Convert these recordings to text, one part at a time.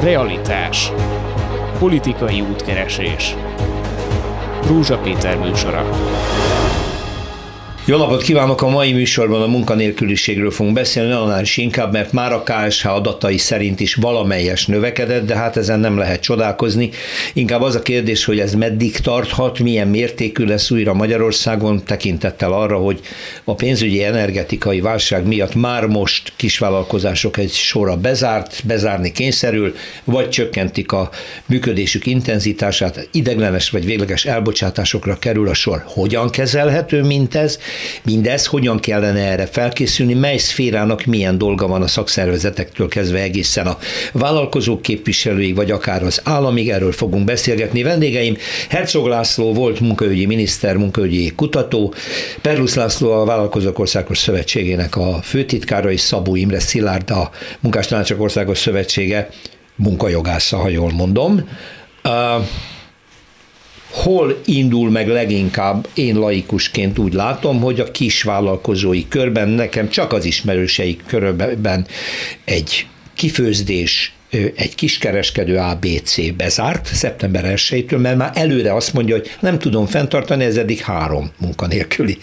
Realitás. Politikai útkeresés. Rúzsa Péter műsora jó napot kívánok! A mai műsorban a munkanélküliségről fogunk beszélni, annál is inkább, mert már a KSH adatai szerint is valamelyes növekedett, de hát ezen nem lehet csodálkozni. Inkább az a kérdés, hogy ez meddig tarthat, milyen mértékű lesz újra Magyarországon, tekintettel arra, hogy a pénzügyi energetikai válság miatt már most kisvállalkozások egy sorra bezárt, bezárni kényszerül, vagy csökkentik a működésük intenzitását, ideglenes vagy végleges elbocsátásokra kerül a sor. Hogyan kezelhető mindez? Mindez hogyan kellene erre felkészülni, mely szférának milyen dolga van a szakszervezetektől kezdve egészen a vállalkozók képviselői, vagy akár az államig, erről fogunk beszélgetni. Vendégeim Herzog László volt munkaügyi miniszter, munkaügyi kutató, Perlusz László a Vállalkozók Országos Szövetségének a főtitkára, és Szabó Imre Szilárd a Munkástanácsok Országos Szövetsége munkajogásza, ha jól mondom. Uh, hol indul meg leginkább, én laikusként úgy látom, hogy a kis vállalkozói körben, nekem csak az ismerősei körben egy kifőzdés, egy kiskereskedő ABC bezárt szeptember 1 mert már előre azt mondja, hogy nem tudom fenntartani, ez eddig három munkanélküli.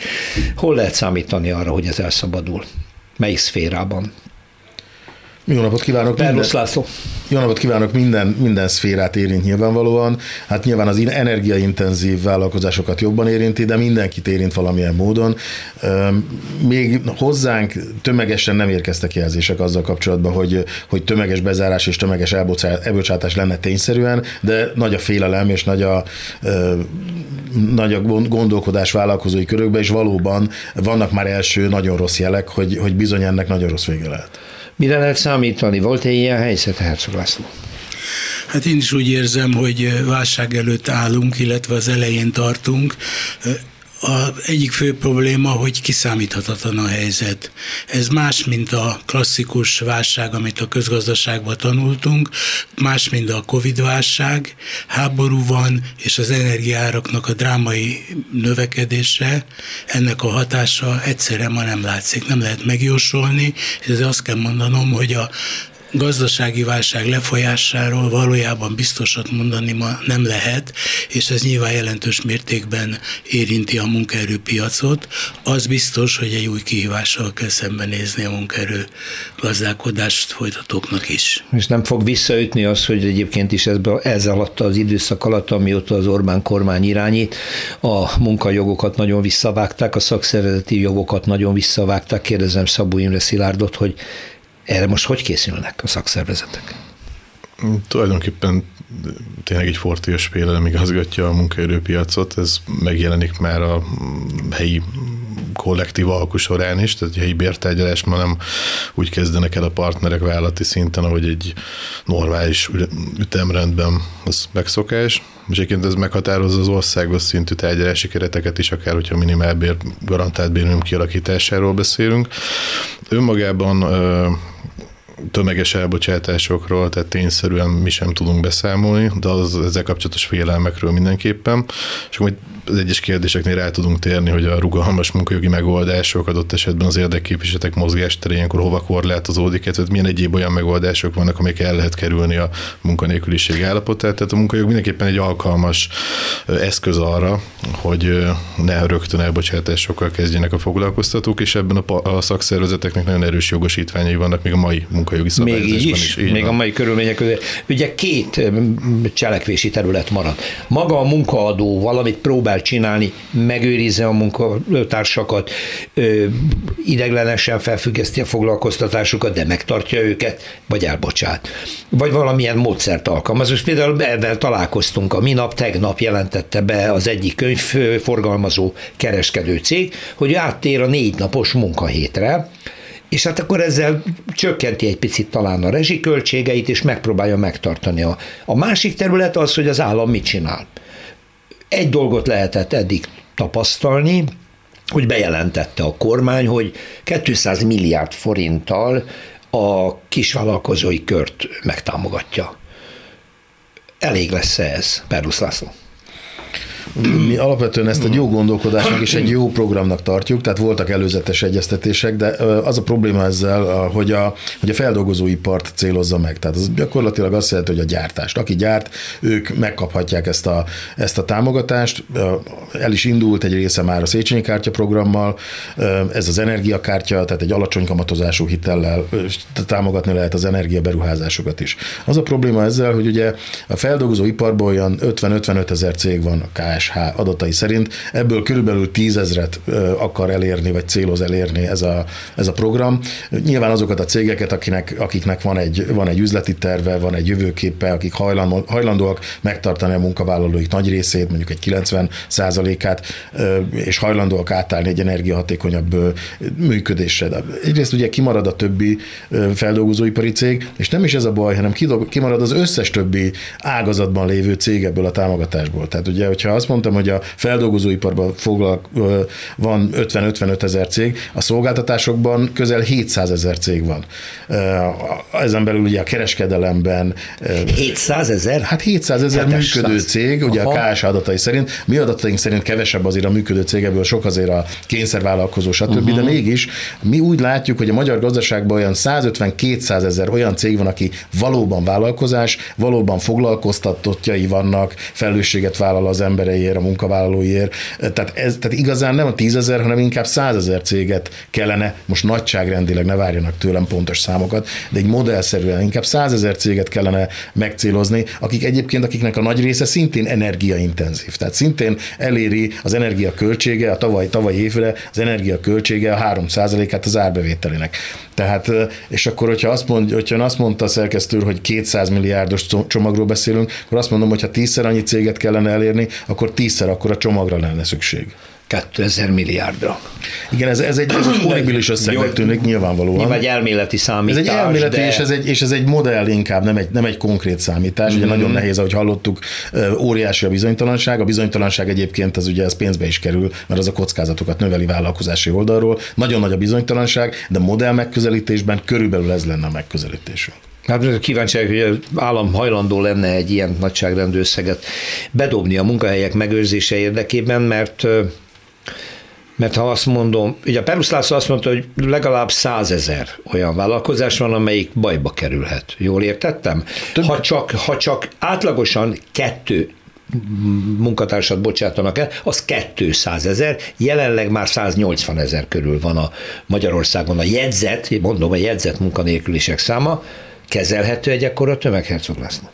Hol lehet számítani arra, hogy ez elszabadul? Melyik szférában? Jó napot kívánok! Minden, László. Jó napot kívánok! Minden, minden szférát érint nyilvánvalóan. Hát nyilván az energiaintenzív vállalkozásokat jobban érinti, de mindenkit érint valamilyen módon. Még hozzánk tömegesen nem érkeztek jelzések azzal kapcsolatban, hogy, hogy tömeges bezárás és tömeges elbocsátás lenne tényszerűen, de nagy a félelem és nagy a, nagy a gondolkodás vállalkozói körökben, és valóban vannak már első nagyon rossz jelek, hogy, hogy bizony ennek nagyon rossz vége lehet. Mire lehet számítani? Volt-e ilyen helyzet, Herzog László? Hát én is úgy érzem, hogy válság előtt állunk, illetve az elején tartunk. A egyik fő probléma, hogy kiszámíthatatlan a helyzet. Ez más, mint a klasszikus válság, amit a közgazdaságban tanultunk, más, mint a Covid-válság, háború van, és az energiáraknak a drámai növekedése, ennek a hatása egyszerre ma nem látszik, nem lehet megjósolni, és ez azt kell mondanom, hogy a gazdasági válság lefolyásáról valójában biztosat mondani ma nem lehet, és ez nyilván jelentős mértékben érinti a munkaerőpiacot. Az biztos, hogy egy új kihívással kell szembenézni a munkaerő gazdálkodást folytatóknak is. És nem fog visszaütni az, hogy egyébként is ez, ez alatt az időszak alatt, amióta az Orbán kormány irányít, a munkajogokat nagyon visszavágták, a szakszervezeti jogokat nagyon visszavágták. Kérdezem Szabó Imre Szilárdot, hogy erre most hogy készülnek a szakszervezetek? Tulajdonképpen tényleg egy fortélyos félelem igazgatja a munkaerőpiacot, ez megjelenik már a helyi kollektív alkú során is, tehát egy bértárgyalás ma nem úgy kezdenek el a partnerek vállalati szinten, ahogy egy normális ütemrendben az megszokás, és egyébként ez meghatározza az országos szintű tárgyalási kereteket is, akár hogyha minimálbér, garantált bérnőm kialakításáról beszélünk. Önmagában tömeges elbocsátásokról, tehát tényszerűen mi sem tudunk beszámolni, de az ezzel kapcsolatos félelmekről mindenképpen. És majd az egyes kérdéseknél rá tudunk térni, hogy a rugalmas munkajogi megoldások adott esetben az érdekképviseletek mozgásterén, hova korlátozódik, tehát milyen egyéb olyan megoldások vannak, amik el lehet kerülni a munkanélküliség állapotát. Tehát a munkajog mindenképpen egy alkalmas eszköz arra, hogy ne rögtön elbocsátásokkal kezdjenek a foglalkoztatók, és ebben a, a szakszervezeteknek nagyon erős jogosítványai vannak, még a mai munkajogi szabályozásban még is. is így még van. a mai körülmények között. Ugye két cselekvési terület marad. Maga a munkaadó valamit próbál próbál csinálni, megőrizze a munkatársakat, ideglenesen felfüggeszti a foglalkoztatásukat, de megtartja őket, vagy elbocsát. Vagy valamilyen módszert alkalmaz. Most például ebben találkoztunk a minap, tegnap jelentette be az egyik könyvforgalmazó kereskedő cég, hogy áttér a négy napos munkahétre, és hát akkor ezzel csökkenti egy picit talán a rezsiköltségeit, és megpróbálja megtartani. A, a másik terület az, hogy az állam mit csinál. Egy dolgot lehetett eddig tapasztalni, hogy bejelentette a kormány, hogy 200 milliárd forinttal a kisvállalkozói kört megtámogatja. Elég lesz ez, Perlusz László? Mi alapvetően ezt egy jó gondolkodásnak és egy jó programnak tartjuk, tehát voltak előzetes egyeztetések, de az a probléma ezzel, hogy a, hogy a feldolgozóipart célozza meg. Tehát az gyakorlatilag azt jelenti, hogy a gyártást. Aki gyárt, ők megkaphatják ezt a, ezt a támogatást. El is indult egy része már a Széchenyi kártya programmal, ez az energiakártya, tehát egy alacsony kamatozású hitellel támogatni lehet az energiaberuházásokat is. Az a probléma ezzel, hogy ugye a feldolgozóiparban olyan 50-55 ezer cég van a KSH adatai szerint, ebből körülbelül 10 ezret akar elérni, vagy céloz elérni ez a, ez a program. Nyilván azokat a cégeket, akinek, akiknek van egy, van egy üzleti terve, van egy jövőképe, akik hajlandóak megtartani a munkavállalóik nagy részét, mondjuk egy 90 százalékát, és hajlandóak átállni egy energiahatékonyabb működésre. De egyrészt ugye kimarad a többi feldolgozóipari cég, és nem is ez a baj, hanem kimarad az összes többi ágazatban lévő cég ebből a támogatásból. Tehát ugye, hogyha azt mondtam, hogy a feldolgozóiparban foglal, van 50-55 ezer cég, a szolgáltatásokban közel 700 ezer cég van. Ezen belül ugye a kereskedelemben. 700 ezer? Hát 700 ezer működő cég, ugye Aha. a KS adatai szerint, mi adataink szerint kevesebb azért a működő cég, ebből sok azért a kényszervállalkozó, stb., uh-huh. de mégis mi úgy látjuk, hogy a magyar gazdaságban olyan 150-200 ezer olyan cég van, aki valóban vállalkozás, valóban foglalkoztatottjai vannak, felelősséget vállal az embereiért, a munkavállalóiért. Tehát, ez, tehát igazán nem a tízezer, hanem inkább százezer céget kellene, most nagyságrendileg ne várjanak tőlem pontos számokat, de egy modellszerűen inkább százezer céget kellene megcélozni, akik egyébként, akiknek a nagy része szintén energiaintenzív. Tehát szintén eléri az energia költsége, a tavaly, tavaly évre az energia költsége a 3%-át az árbevételének. Tehát, és akkor, hogyha azt, mond, hogyha azt mondta a szerkesztő, hogy 200 milliárdos csomagról beszélünk, akkor azt mondom, hogy ha tízszer annyi céget kellene elérni, akkor tízszer akkor a csomagra lenne szükség. 2000 milliárdra. Igen, ez, ez egy, ez egy horribilis összegnek tűnik nyilvánvalóan. Nyilván egy elméleti számítás. Ez egy elméleti, de... és, ez egy, és ez egy modell inkább, nem egy, nem egy konkrét számítás. Mm-hmm. Ugye mhm. nagyon nehéz, ahogy hallottuk, óriási a bizonytalanság. A bizonytalanság egyébként az ugye ez pénzbe is kerül, mert az a kockázatokat növeli vállalkozási oldalról. Nagyon nagy a bizonytalanság, de modell megközelítésben körülbelül ez lenne a megközelítésünk. Hát kíváncsi hogy az állam hajlandó lenne egy ilyen nagyságrendű összeget bedobni a munkahelyek megőrzése érdekében, mert mert ha azt mondom, ugye a Perusz László azt mondta, hogy legalább százezer olyan vállalkozás van, amelyik bajba kerülhet. Jól értettem? Ha csak, ha csak átlagosan kettő munkatársat bocsátanak el, az 200 ezer, jelenleg már 180 ezer körül van a Magyarországon a jegyzet, mondom, a jegyzet munkanélkülisek száma, kezelhető egy ekkora tömeghercog lesznek?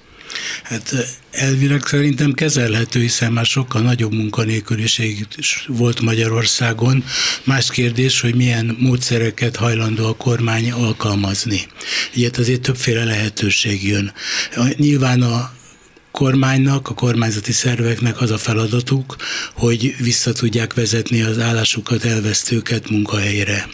Hát elvileg szerintem kezelhető, hiszen már sokkal nagyobb munkanélküliség is volt Magyarországon. Más kérdés, hogy milyen módszereket hajlandó a kormány alkalmazni. Ilyet azért többféle lehetőség jön. Nyilván a kormánynak, a kormányzati szerveknek az a feladatuk, hogy vissza tudják vezetni az állásukat elvesztőket munkahelyre.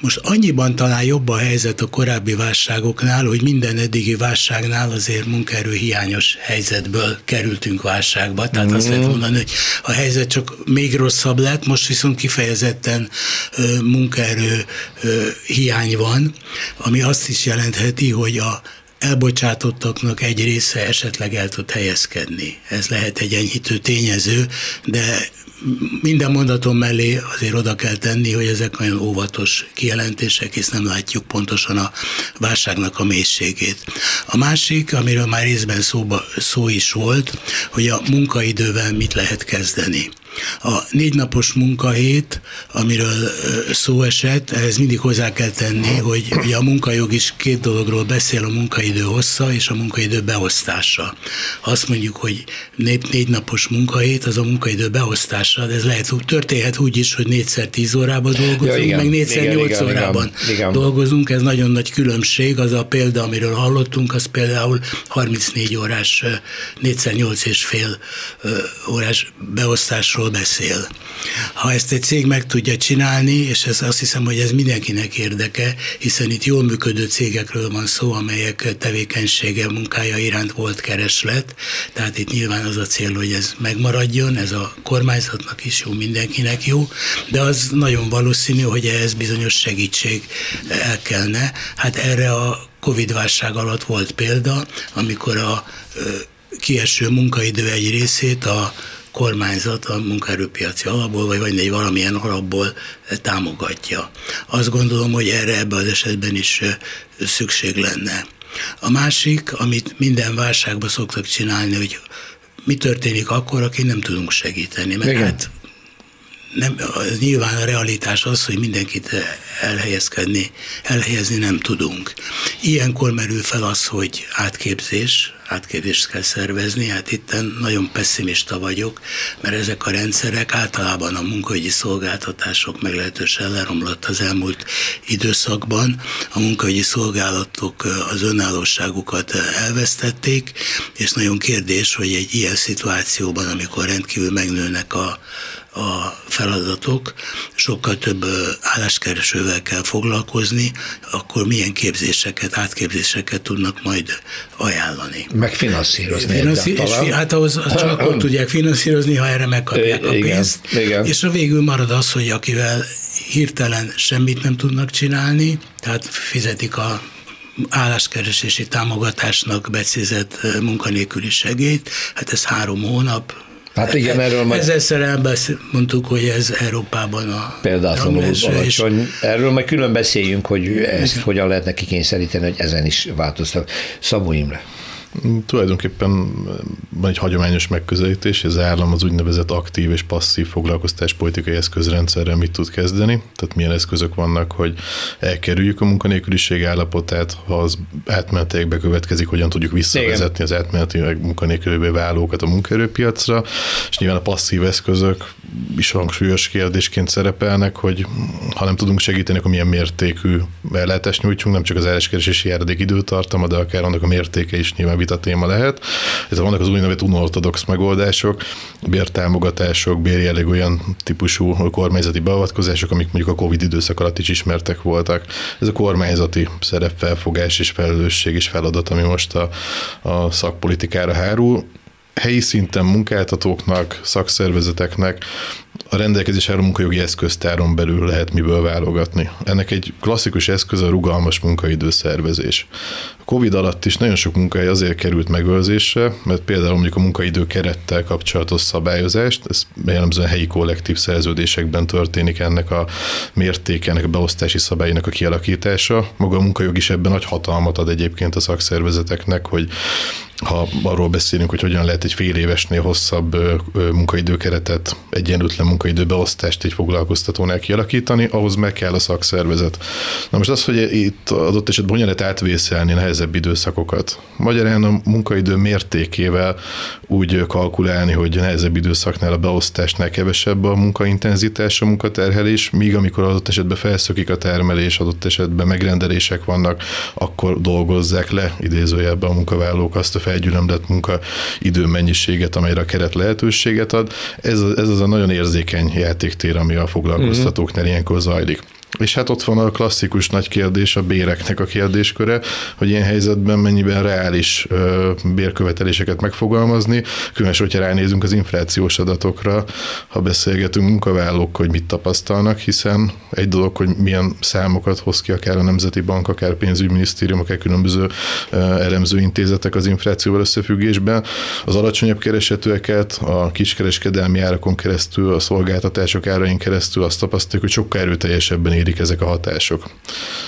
Most annyiban talán jobb a helyzet a korábbi válságoknál, hogy minden eddigi válságnál azért munkaerő hiányos helyzetből kerültünk válságba. Tehát mm. azt lehet mhm. mondani, hogy a helyzet csak még rosszabb lett, most viszont kifejezetten munkaerő hiány van, ami azt is jelentheti, hogy a elbocsátottaknak egy része esetleg el tud helyezkedni. Ez lehet egy enyhítő tényező, de minden mondatom mellé azért oda kell tenni, hogy ezek olyan óvatos kijelentések, és nem látjuk pontosan a válságnak a mélységét. A másik, amiről már részben szóba, szó is volt, hogy a munkaidővel mit lehet kezdeni. A négy napos munkahét, amiről szó esett, ehhez mindig hozzá kell tenni, hogy ugye a munkajog is két dologról beszél, a munkaidő hossza és a munkaidő beosztása. Ha azt mondjuk, hogy négy, négy napos munkahét, az a munkaidő beosztása, de ez lehet, történhet úgy is, hogy négyszer tíz órában dolgozunk, ja, igen, meg négyszer igen, nyolc igen, órában igen, dolgozunk, ez nagyon nagy különbség, az a példa, amiről hallottunk, az például 34 órás, négyszer nyolc és fél órás beosztásról arról beszél. Ha ezt egy cég meg tudja csinálni, és ez azt hiszem, hogy ez mindenkinek érdeke, hiszen itt jól működő cégekről van szó, amelyek tevékenysége, munkája iránt volt kereslet, tehát itt nyilván az a cél, hogy ez megmaradjon, ez a kormányzatnak is jó, mindenkinek jó, de az nagyon valószínű, hogy ehhez bizonyos segítség elkelne. Hát erre a Covid válság alatt volt példa, amikor a kieső munkaidő egy részét a kormányzat a munkaerőpiaci alapból, vagy, vagy egy valamilyen alapból támogatja. Azt gondolom, hogy erre ebben az esetben is szükség lenne. A másik, amit minden válságban szoktak csinálni, hogy mi történik akkor, aki nem tudunk segíteni, mert Igen. hát nem, az nyilván a realitás az, hogy mindenkit elhelyezkedni, elhelyezni nem tudunk. Ilyenkor merül fel az, hogy átképzés, átképzést kell szervezni, hát itt nagyon pessimista vagyok, mert ezek a rendszerek általában a munkahogyi szolgáltatások meglehetősen leromlott az elmúlt időszakban. A munkahogyi szolgálatok az önállóságukat elvesztették, és nagyon kérdés, hogy egy ilyen szituációban, amikor rendkívül megnőnek a, a feladatok, sokkal több álláskeresővel kell foglalkozni, akkor milyen képzéseket, átképzéseket tudnak majd ajánlani. Meg finanszírozni. Finanszi- és fi- hát ahhoz csak akkor tudják finanszírozni, ha erre megkapják a pénzt. Igen. És a végül marad az, hogy akivel hirtelen semmit nem tudnak csinálni, tehát fizetik a álláskeresési támogatásnak becézett munkanélküli segélyt, hát ez három hónap, Hát igen, erről majd... Ezerszer mondtuk, hogy ez Európában a példátlanul alacsony. És... Erről majd külön beszéljünk, hogy ezt igen. hogyan lehetne kikényszeríteni, hogy ezen is változtak. Szabó Imre. Tulajdonképpen van egy hagyományos megközelítés, az állam az úgynevezett aktív és passzív foglalkoztás politikai eszközrendszerrel mit tud kezdeni, tehát milyen eszközök vannak, hogy elkerüljük a munkanélküliség állapotát, ha az átmenetileg bekövetkezik, hogyan tudjuk visszavezetni Igen. az átmeneti munkanélkülővé válókat a munkaerőpiacra, és nyilván a passzív eszközök is hangsúlyos kérdésként szerepelnek, hogy ha nem tudunk segíteni, akkor milyen mértékű ellátást nyújtsunk, nem csak az eleskerési járadék időtartama, de akár annak a mértéke is nyilván vita téma lehet. Ez vannak az úgynevezett unortodox megoldások, bértámogatások, bérjelleg olyan típusú kormányzati beavatkozások, amik mondjuk a Covid időszak alatt is ismertek voltak. Ez a kormányzati szerepfelfogás és felelősség és feladat, ami most a, a szakpolitikára hárul helyi szinten munkáltatóknak, szakszervezeteknek a rendelkezés álló munkajogi eszköztáron belül lehet miből válogatni. Ennek egy klasszikus eszköz a rugalmas munkaidő szervezés. A Covid alatt is nagyon sok munkahely azért került megőrzésre, mert például mondjuk a munkaidő kerettel kapcsolatos szabályozást, ez jellemzően helyi kollektív szerződésekben történik ennek a mértéke, ennek a beosztási szabálynak a kialakítása. Maga a munkajog is ebben nagy hatalmat ad egyébként a szakszervezeteknek, hogy ha arról beszélünk, hogy hogyan lehet egy fél évesnél hosszabb munkaidőkeretet, egyenlőtlen munkaidőbeosztást egy foglalkoztatónál kialakítani, ahhoz meg kell a szakszervezet. Na most az, hogy itt adott esetben hogyan lehet átvészelni nehezebb időszakokat. Magyarán a munkaidő mértékével úgy kalkulálni, hogy nehezebb időszaknál a beosztásnál kevesebb a munkaintenzitás, a munkaterhelés, míg amikor adott esetben felszökik a termelés, adott esetben megrendelések vannak, akkor dolgozzák le idézőjelben a munkavállalók azt a felgyülemlett munkaidő mennyiséget, amelyre a keret lehetőséget ad. Ez, ez az a nagyon érzékeny játéktér, ami a foglalkoztatóknál ilyenkor zajlik. És hát ott van a klasszikus nagy kérdés, a béreknek a kérdésköre, hogy ilyen helyzetben mennyiben reális bérköveteléseket megfogalmazni, különösen, hogyha ránézünk az inflációs adatokra, ha beszélgetünk munkavállalók, hogy mit tapasztalnak, hiszen egy dolog, hogy milyen számokat hoz ki akár a Nemzeti Bank, akár pénzügyminisztérium, akár különböző ö, elemző intézetek az inflációval összefüggésben. Az alacsonyabb keresetőeket a kiskereskedelmi árakon keresztül, a szolgáltatások árain keresztül azt tapasztaljuk, hogy sokkal erőteljesebben érik ezek a hatások.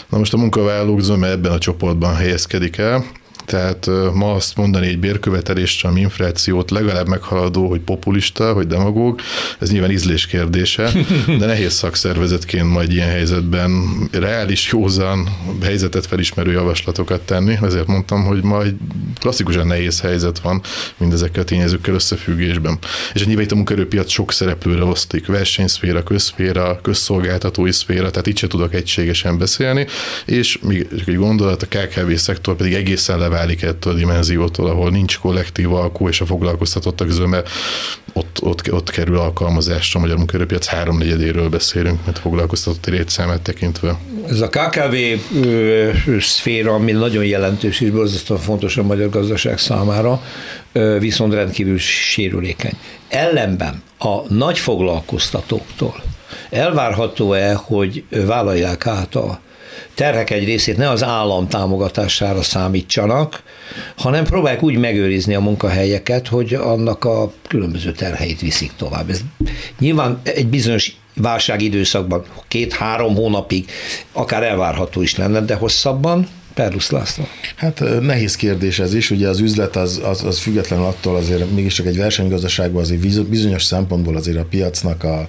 Na most a munkavállalók zöme ebben a csoportban helyezkedik el, tehát ma azt mondani egy bérkövetelésre, ami inflációt legalább meghaladó, hogy populista, hogy demagóg, ez nyilván ízlés kérdése, de nehéz szakszervezetként majd ilyen helyzetben reális, józan, helyzetet felismerő javaslatokat tenni. Ezért mondtam, hogy majd klasszikusan nehéz helyzet van mindezekkel a tényezőkkel összefüggésben. És nyilván itt a munkaerőpiac sok szereplőre osztik, versenyszféra, közszféra, közszolgáltatói szféra, tehát itt se tudok egységesen beszélni, és még egy gondolat, a KKV szektor pedig egészen levált válik ettől a dimenziótól, ahol nincs kollektív alkú, és a foglalkoztatottak zöme ott, ott, ott kerül alkalmazásra. A magyar munkaerőpiac háromnegyedéről beszélünk, mert a foglalkoztatotti létszámát tekintve. Ez a KKV szféra, ami nagyon jelentős és borzasztóan fontos a magyar gazdaság számára, viszont rendkívül sérülékeny. Ellenben a nagy foglalkoztatóktól elvárható-e, hogy vállalják át a terhek egy részét ne az állam támogatására számítsanak, hanem próbálják úgy megőrizni a munkahelyeket, hogy annak a különböző terheit viszik tovább. Ez nyilván egy bizonyos válságidőszakban, két-három hónapig akár elvárható is lenne, de hosszabban Perlusz László. Hát nehéz kérdés ez is, ugye az üzlet az, az, az független attól azért mégiscsak egy versenygazdaságban azért bizonyos szempontból azért a piacnak a,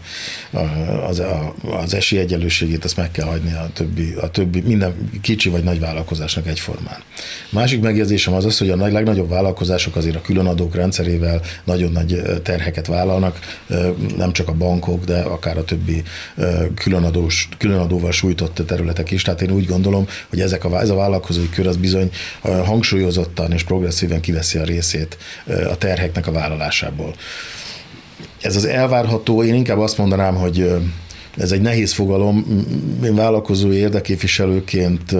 a, az, a, az esélyegyelőségét azt meg kell hagyni a többi, a többi, minden kicsi vagy nagy vállalkozásnak egyformán. Másik megjegyzésem az az, hogy a nagy, legnagyobb vállalkozások azért a különadók rendszerével nagyon nagy terheket vállalnak, nem csak a bankok, de akár a többi különadós, különadóval sújtott területek is. Tehát én úgy gondolom, hogy ezek a, ez a vállalkozás vállalkozói kör az bizony hangsúlyozottan és progresszíven kiveszi a részét a terheknek a vállalásából. Ez az elvárható, én inkább azt mondanám, hogy ez egy nehéz fogalom. Én vállalkozói érdeképviselőként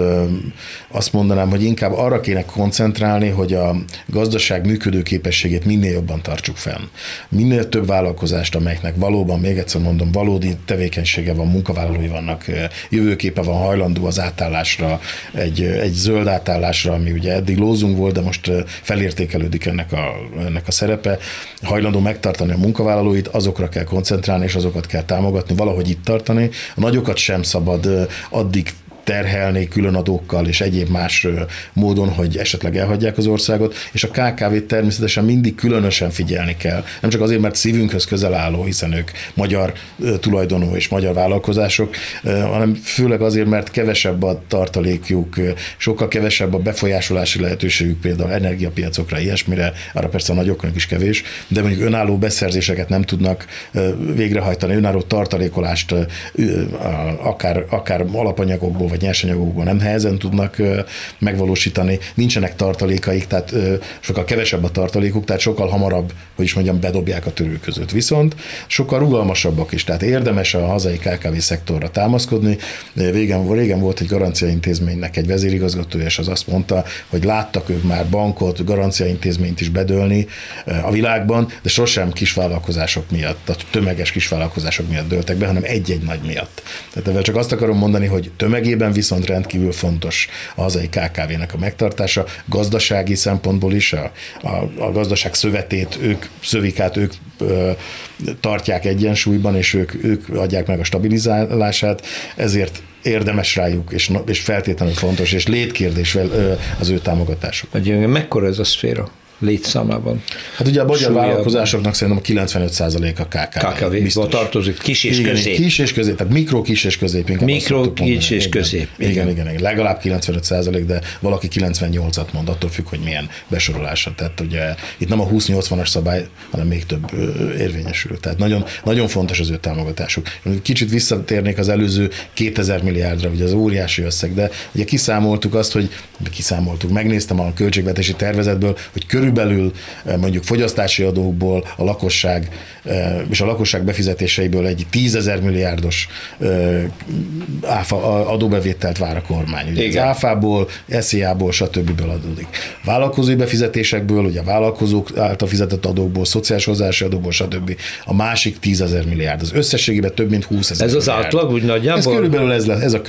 azt mondanám, hogy inkább arra kéne koncentrálni, hogy a gazdaság működő képességét minél jobban tartsuk fenn. Minél több vállalkozást, amelyeknek valóban, még egyszer mondom, valódi tevékenysége van, munkavállalói vannak, jövőképe van hajlandó az átállásra, egy, egy zöld átállásra, ami ugye eddig lózunk volt, de most felértékelődik ennek a, ennek a szerepe, hajlandó megtartani a munkavállalóit, azokra kell koncentrálni, és azokat kell támogatni, valahogy itt tartani. A nagyokat sem szabad addig terhelni különadókkal és egyéb más módon, hogy esetleg elhagyják az országot, és a KKV-t természetesen mindig különösen figyelni kell. Nem csak azért, mert szívünkhöz közel álló, hiszen ők magyar tulajdonú és magyar vállalkozások, hanem főleg azért, mert kevesebb a tartalékjuk, sokkal kevesebb a befolyásolási lehetőségük például energiapiacokra, ilyesmire, arra persze a nagyoknak is kevés, de mondjuk önálló beszerzéseket nem tudnak végrehajtani, önálló tartalékolást akár, akár alapanyagokból vagy nyersanyagokból nem helyezen tudnak megvalósítani, nincsenek tartalékaik, tehát sokkal kevesebb a tartalékuk, tehát sokkal hamarabb, hogy is mondjam, bedobják a törő között. Viszont sokkal rugalmasabbak is, tehát érdemes a hazai KKV szektorra támaszkodni. Régen, régen volt egy garanciaintézménynek egy vezérigazgatója, és az azt mondta, hogy láttak ők már bankot, garanciaintézményt is bedőlni a világban, de sosem kisvállalkozások miatt, a tömeges kisvállalkozások miatt dőltek be, hanem egy-egy nagy miatt. Tehát csak azt akarom mondani, hogy tömegében esetében viszont rendkívül fontos a hazai KKV-nek a megtartása, gazdasági szempontból is, a, a, a gazdaság szövetét, ők, szövikát ők ö, tartják egyensúlyban, és ők, ők adják meg a stabilizálását, ezért érdemes rájuk, és, és feltétlenül fontos, és létkérdés az ő támogatásuk. Mekkora ez a szféra? Létszámában. Hát ugye a magyar vállalkozásoknak szerintem a 95% a KKV. KKV biztos. tartozik, kis és igen, közép. Kis és közép, tehát mikro, kis és közép. Mikro, kis és közép. Igen, igen, igen, igen, legalább 95% de valaki 98-at mond, attól függ, hogy milyen besorolása. Tehát ugye itt nem a 20-80-as szabály, hanem még több érvényesül. Tehát nagyon, nagyon fontos az ő támogatásuk. Kicsit visszatérnék az előző 2000 milliárdra, ugye az óriási összeg, de ugye kiszámoltuk azt, hogy kiszámoltuk, megnéztem a költségvetési tervezetből, hogy körül körülbelül eh, mondjuk fogyasztási adókból a lakosság eh, és a lakosság befizetéseiből egy tízezer milliárdos eh, áfa adóbevételt vár a kormány. Ugye Igen. az áfából, SZIA-ból, stb. adódik. Vállalkozói befizetésekből, ugye a vállalkozók által fizetett adókból, szociális hozzási adókból, stb. a másik tízezer milliárd. Az összességében több mint 20 ezer Ez az milliárd. átlag, úgy nagyjából? Ez körülbelül ez, lesz, ez a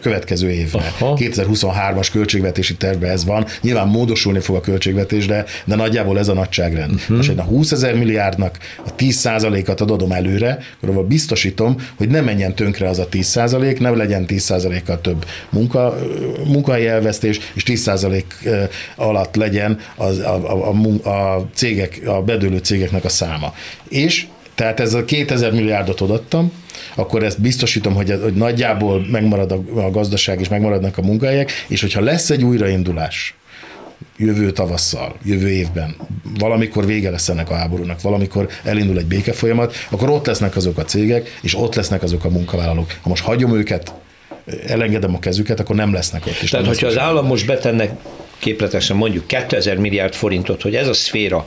következő évben. 2023-as költségvetési tervben ez van. Nyilván módosulni fog a költségvetés, de, de nagyjából ez a nagyságrend. Uh-huh. Most egy a 20 ezer milliárdnak a 10%-at adom előre, akkor biztosítom, hogy ne menjen tönkre az a 10%, ne legyen 10%-kal több munka, munkahelyi elvesztés, és 10% alatt legyen az, a, a, a, a cégek, a bedőlő cégeknek a száma. És tehát ez a 2000 milliárdot odattam, akkor ezt biztosítom, hogy, hogy nagyjából megmarad a, a gazdaság és megmaradnak a munkahelyek, és hogyha lesz egy újraindulás, jövő tavasszal, jövő évben, valamikor vége lesz ennek a háborúnak, valamikor elindul egy békefolyamat, akkor ott lesznek azok a cégek, és ott lesznek azok a munkavállalók. Ha most hagyom őket, elengedem a kezüket, akkor nem lesznek ott. És Tehát, hogyha az állam most betenne képletesen mondjuk 2000 milliárd forintot, hogy ez a szféra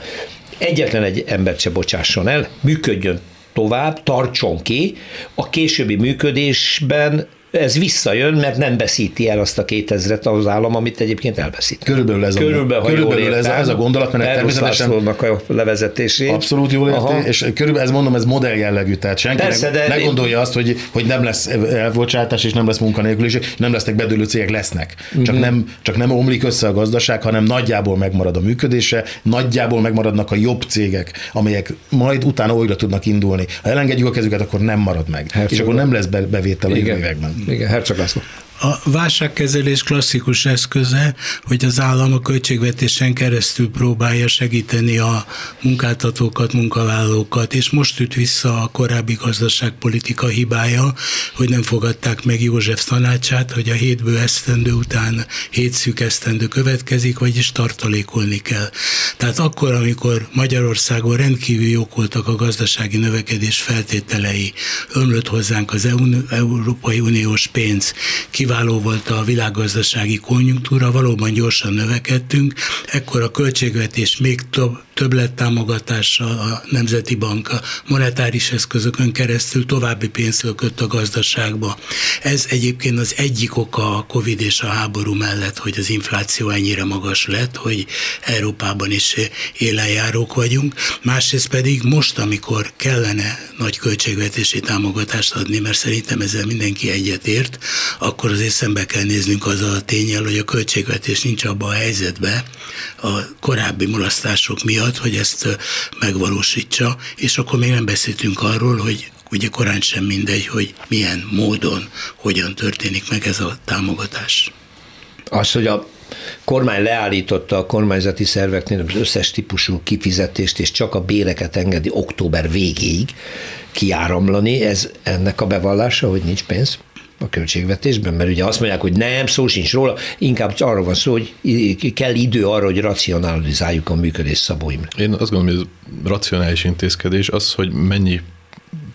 egyetlen egy embert se bocsásson el, működjön tovább, tartson ki, a későbbi működésben ez visszajön, mert nem veszíti el azt a 2000-et az állam, amit egyébként elveszít. Körülbelül ez a, körülbelül, körülbelül ez, a, ez a gondolat, mert természetesen a levezetését. Abszolút jól érti, és körülbelül ez mondom, ez modell jellegű, tehát senki Persze, ne, ne gondolja azt, hogy, hogy nem lesz elbocsátás, és nem lesz munkanélküliség, nem lesznek bedőlő cégek, lesznek. Uh-huh. Csak, nem, csak nem omlik össze a gazdaság, hanem nagyjából megmarad a működése, nagyjából megmaradnak a jobb cégek, amelyek majd utána újra tudnak indulni. Ha elengedjük a kezüket, akkor nem marad meg. Herceg és akkor nem lesz bevétel a években. Igen, Herceg László. A válságkezelés klasszikus eszköze, hogy az állam a költségvetésen keresztül próbálja segíteni a munkáltatókat, munkavállalókat, és most üt vissza a korábbi gazdaságpolitika hibája, hogy nem fogadták meg József tanácsát, hogy a hétből esztendő után hét szűk esztendő következik, vagyis tartalékolni kell. Tehát akkor, amikor Magyarországon rendkívül jók voltak a gazdasági növekedés feltételei, ömlött hozzánk az Európai Uniós pénz, kiváló volt a világgazdasági konjunktúra, valóban gyorsan növekedtünk, ekkor a költségvetés még több, többlettámogatással a Nemzeti Bank a monetáris eszközökön keresztül további pénzt lökött a gazdaságba. Ez egyébként az egyik oka a Covid és a háború mellett, hogy az infláció ennyire magas lett, hogy Európában is élenjárók vagyunk. Másrészt pedig most, amikor kellene nagy költségvetési támogatást adni, mert szerintem ezzel mindenki egyetért, akkor azért szembe kell néznünk azzal a tényel, hogy a költségvetés nincs abban a helyzetben a korábbi mulasztások miatt, hogy ezt megvalósítsa, és akkor még nem beszéltünk arról, hogy ugye korán sem mindegy, hogy milyen módon, hogyan történik meg ez a támogatás. Az, hogy a kormány leállította a kormányzati szerveknél az összes típusú kifizetést, és csak a béreket engedi október végéig kiáramlani, ez ennek a bevallása, hogy nincs pénz? A költségvetésben, mert ugye azt mondják, hogy nem, szó sincs róla, inkább arról van szó, hogy kell idő arra, hogy racionalizáljuk a működés szabóim. Én azt gondolom, hogy ez racionális intézkedés az, hogy mennyi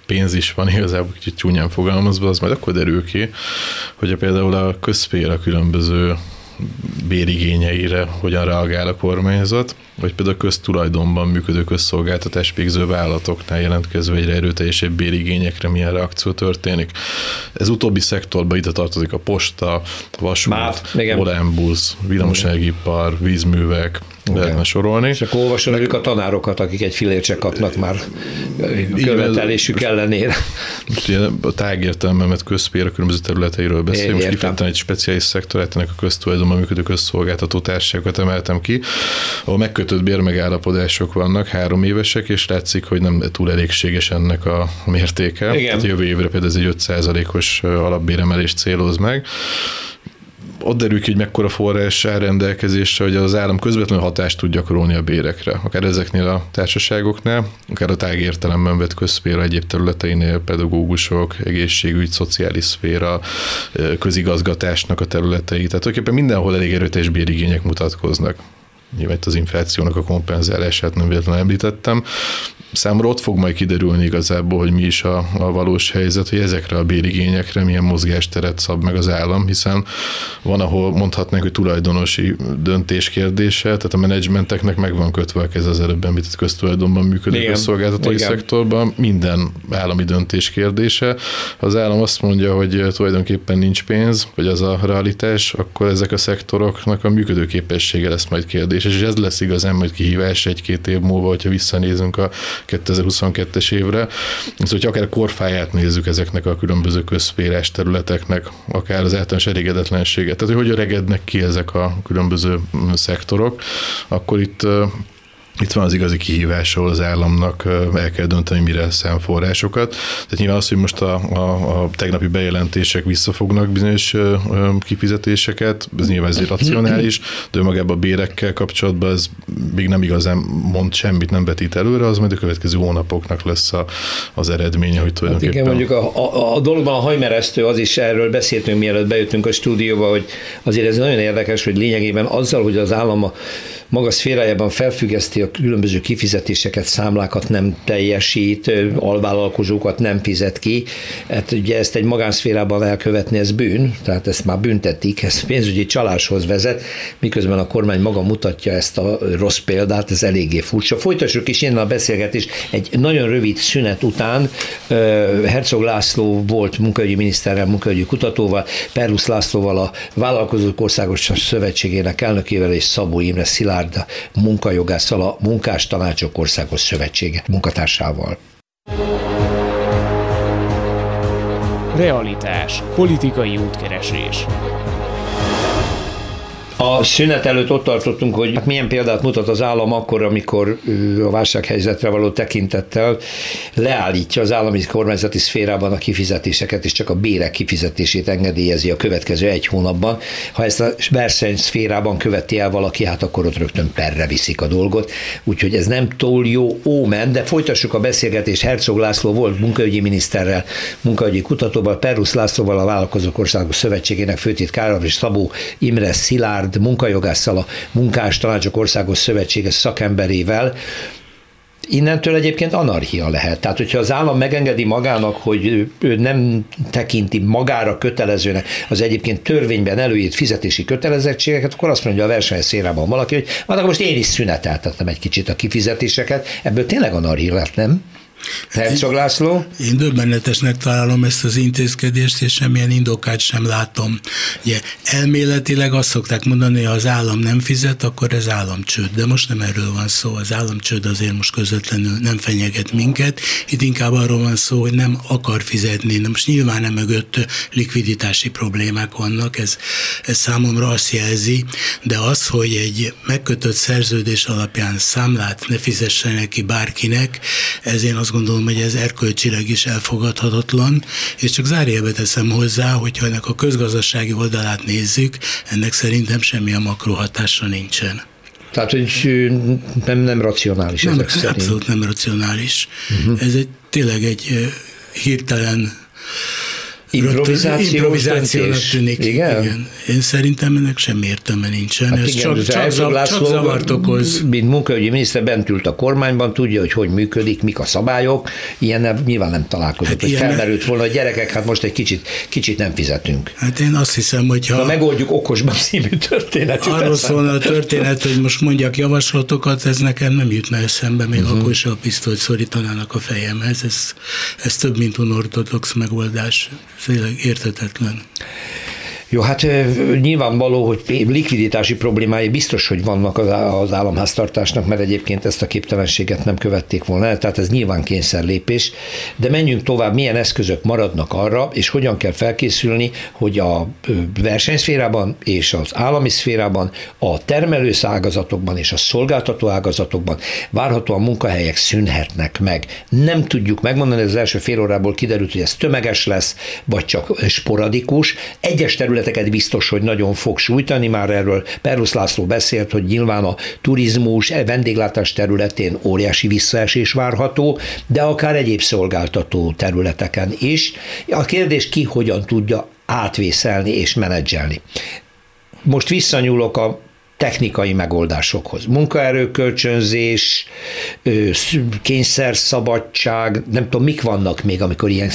pénz is van igazából, kicsit csúnyán fogalmazva, az majd akkor derül ki, hogy például a közpér a különböző bérigényeire hogyan reagál a kormányzat, vagy például a köztulajdonban működő közszolgáltatás végző vállalatoknál jelentkező egyre erőteljesebb bérigényekre milyen reakció történik. Ez utóbbi szektorba ide tartozik a posta, a vasút, Olánbusz, villamosenergipar, vízművek, okay. lehetne sorolni. És akkor olvasom a tanárokat, akik egy filért kapnak már követelésük ellenére. Most ugye a tágértelemben, mert közpér a különböző területeiről beszélünk, most kifejezetten egy speciális szektorát, ennek a köztulajdonban működő közszolgáltató társaságokat emeltem ki, ahol megkötött bérmegállapodások vannak, három évesek, és látszik, hogy nem túl elégséges ennek a mértéke. Igen. Tehát jövő évre például ez egy 5%-os alapbéremelést céloz meg ott derül ki, hogy mekkora forrás áll rendelkezésre, hogy az állam közvetlenül hatást tud gyakorolni a bérekre. Akár ezeknél a társaságoknál, akár a tágértelemben vett közszféra egyéb területeinél, pedagógusok, egészségügy, szociális szféra, közigazgatásnak a területei. Tehát tulajdonképpen mindenhol elég erőteljes bérigények mutatkoznak nyilván az inflációnak a kompenzálását nem véletlenül említettem. Számomra ott fog majd kiderülni igazából, hogy mi is a, a valós helyzet, hogy ezekre a bérigényekre milyen mozgásteret szab meg az állam, hiszen van, ahol mondhatnánk, hogy tulajdonosi döntés kérdése, tehát a menedzsmenteknek meg van kötve a kez az előbb említett köztulajdonban működő Igen. szolgáltatói Igen. szektorban, minden állami döntés kérdése. Ha az állam azt mondja, hogy tulajdonképpen nincs pénz, vagy az a realitás, akkor ezek a szektoroknak a működőképessége lesz majd kérdés, és ez lesz igazán majd kihívás egy-két év múlva, hogyha visszanézünk a 2022-es évre. Ez, hogy akár korfáját nézzük ezeknek a különböző közszférás területeknek, akár az általános elégedetlenséget, tehát hogy hogy öregednek ki ezek a különböző szektorok, akkor itt itt van az igazi kihívás, ahol az államnak el kell dönteni, mire szám forrásokat. Tehát nyilván az, hogy most a, a, a tegnapi bejelentések visszafognak bizonyos kifizetéseket, ez nyilván ezért racionális, de magában a bérekkel kapcsolatban ez még nem igazán mond semmit, nem vetít előre, az majd a következő hónapoknak lesz a, az eredménye, hogy tulajdonképpen... Hát igen, mondjuk a, a, a dologban a hajmeresztő, az is erről beszéltünk, mielőtt bejöttünk a stúdióba, hogy azért ez nagyon érdekes, hogy lényegében azzal, hogy az állam a maga szférájában felfüggeszti a különböző kifizetéseket, számlákat nem teljesít, alvállalkozókat nem fizet ki. Hát ugye ezt egy magánszférában elkövetni, ez bűn, tehát ezt már büntetik, ez pénzügyi csaláshoz vezet, miközben a kormány maga mutatja ezt a rossz példát, ez eléggé furcsa. Folytassuk is innen a beszélgetést. Egy nagyon rövid szünet után Herzog László volt munkahogyi miniszterrel, munkahogyi kutatóval, Perlusz Lászlóval a Vállalkozók Országos Szövetségének elnökével és Szabó Imre Szilárd munkajogásszal a Munkás Tanácsok Országos Szövetsége munkatársával. Realitás. Politikai útkeresés. A szünet előtt ott tartottunk, hogy hát milyen példát mutat az állam akkor, amikor a válsághelyzetre való tekintettel leállítja az állami kormányzati szférában a kifizetéseket, és csak a bérek kifizetését engedélyezi a következő egy hónapban. Ha ezt a verseny szférában követi el valaki, hát akkor ott rögtön perre viszik a dolgot. Úgyhogy ez nem túl jó ómen, de folytassuk a beszélgetést. Herzog László volt munkaügyi miniszterrel, munkaügyi kutatóval, Perus Lászlóval, a Vállalkozók Országos Szövetségének főtitkárral és Szabó Imre Szilárd Szilárd munkajogásszal, a Munkás Tanácsok Országos Szövetsége szakemberével, Innentől egyébként anarchia lehet. Tehát, hogyha az állam megengedi magának, hogy ő nem tekinti magára kötelezőnek az egyébként törvényben előírt fizetési kötelezettségeket, akkor azt mondja a verseny szélában valaki, hogy hát akkor most én is szüneteltettem egy kicsit a kifizetéseket. Ebből tényleg anarchia lett, nem? Herzog László? Én döbbenetesnek találom ezt az intézkedést, és semmilyen indokát sem látom. Ugye, elméletileg azt szokták mondani, hogy ha az állam nem fizet, akkor ez államcsőd. De most nem erről van szó. Az államcsőd azért most közvetlenül nem fenyeget minket. Itt inkább arról van szó, hogy nem akar fizetni. Na most nyilván nem mögött likviditási problémák vannak, ez, ez számomra azt jelzi, de az, hogy egy megkötött szerződés alapján számlát ne fizessenek ki bárkinek, ez én azt gondolom, hogy ez erkölcsileg is elfogadhatatlan, és csak zárjelbe teszem hozzá, hogyha ennek a közgazdasági oldalát nézzük, ennek szerintem semmilyen makrohatása nincsen. Tehát, hogy nem, nem racionális nem, ezek szerint. Abszolút nem racionális. Uh-huh. Ez egy tényleg egy hirtelen Improvizáció improvizációnak tűnik. Igen? igen? Én szerintem ennek semmi értelme nincsen. Hát Ez igen, csak, csak, zav, László, csak zavart okoz. Mint munkaügyi miniszter bent ült a kormányban, tudja, hogy hogy működik, mik a szabályok. Ilyen nyilván nem találkozott, hát hogy ilyen... felmerült volna, hogy gyerekek, hát most egy kicsit, kicsit nem fizetünk. Hát én azt hiszem, hogy ha... Na, megoldjuk okosban című történet. Arról szólna a történet, hogy most mondjak javaslatokat, ez nekem nem jutna eszembe, még uh-huh. akkor is a pisztolyt szorítanának a fejemhez. Ez, ez több, mint unortodox megoldás tényleg értetetlen. Jó, hát nyilvánvaló, hogy likviditási problémái biztos, hogy vannak az államháztartásnak, mert egyébként ezt a képtelenséget nem követték volna tehát ez nyilván kényszerlépés, de menjünk tovább, milyen eszközök maradnak arra, és hogyan kell felkészülni, hogy a versenyszférában és az állami szférában, a termelős ágazatokban és a szolgáltató ágazatokban várhatóan munkahelyek szűnhetnek meg. Nem tudjuk megmondani, az első fél órából kiderült, hogy ez tömeges lesz, vagy csak sporadikus. Egyes terület területeket biztos, hogy nagyon fog sújtani, már erről Perus László beszélt, hogy nyilván a turizmus, a vendéglátás területén óriási visszaesés várható, de akár egyéb szolgáltató területeken is. A kérdés ki hogyan tudja átvészelni és menedzselni. Most visszanyúlok a technikai megoldásokhoz. Munkaerőkölcsönzés, kényszerszabadság, nem tudom, mik vannak még, amikor ilyen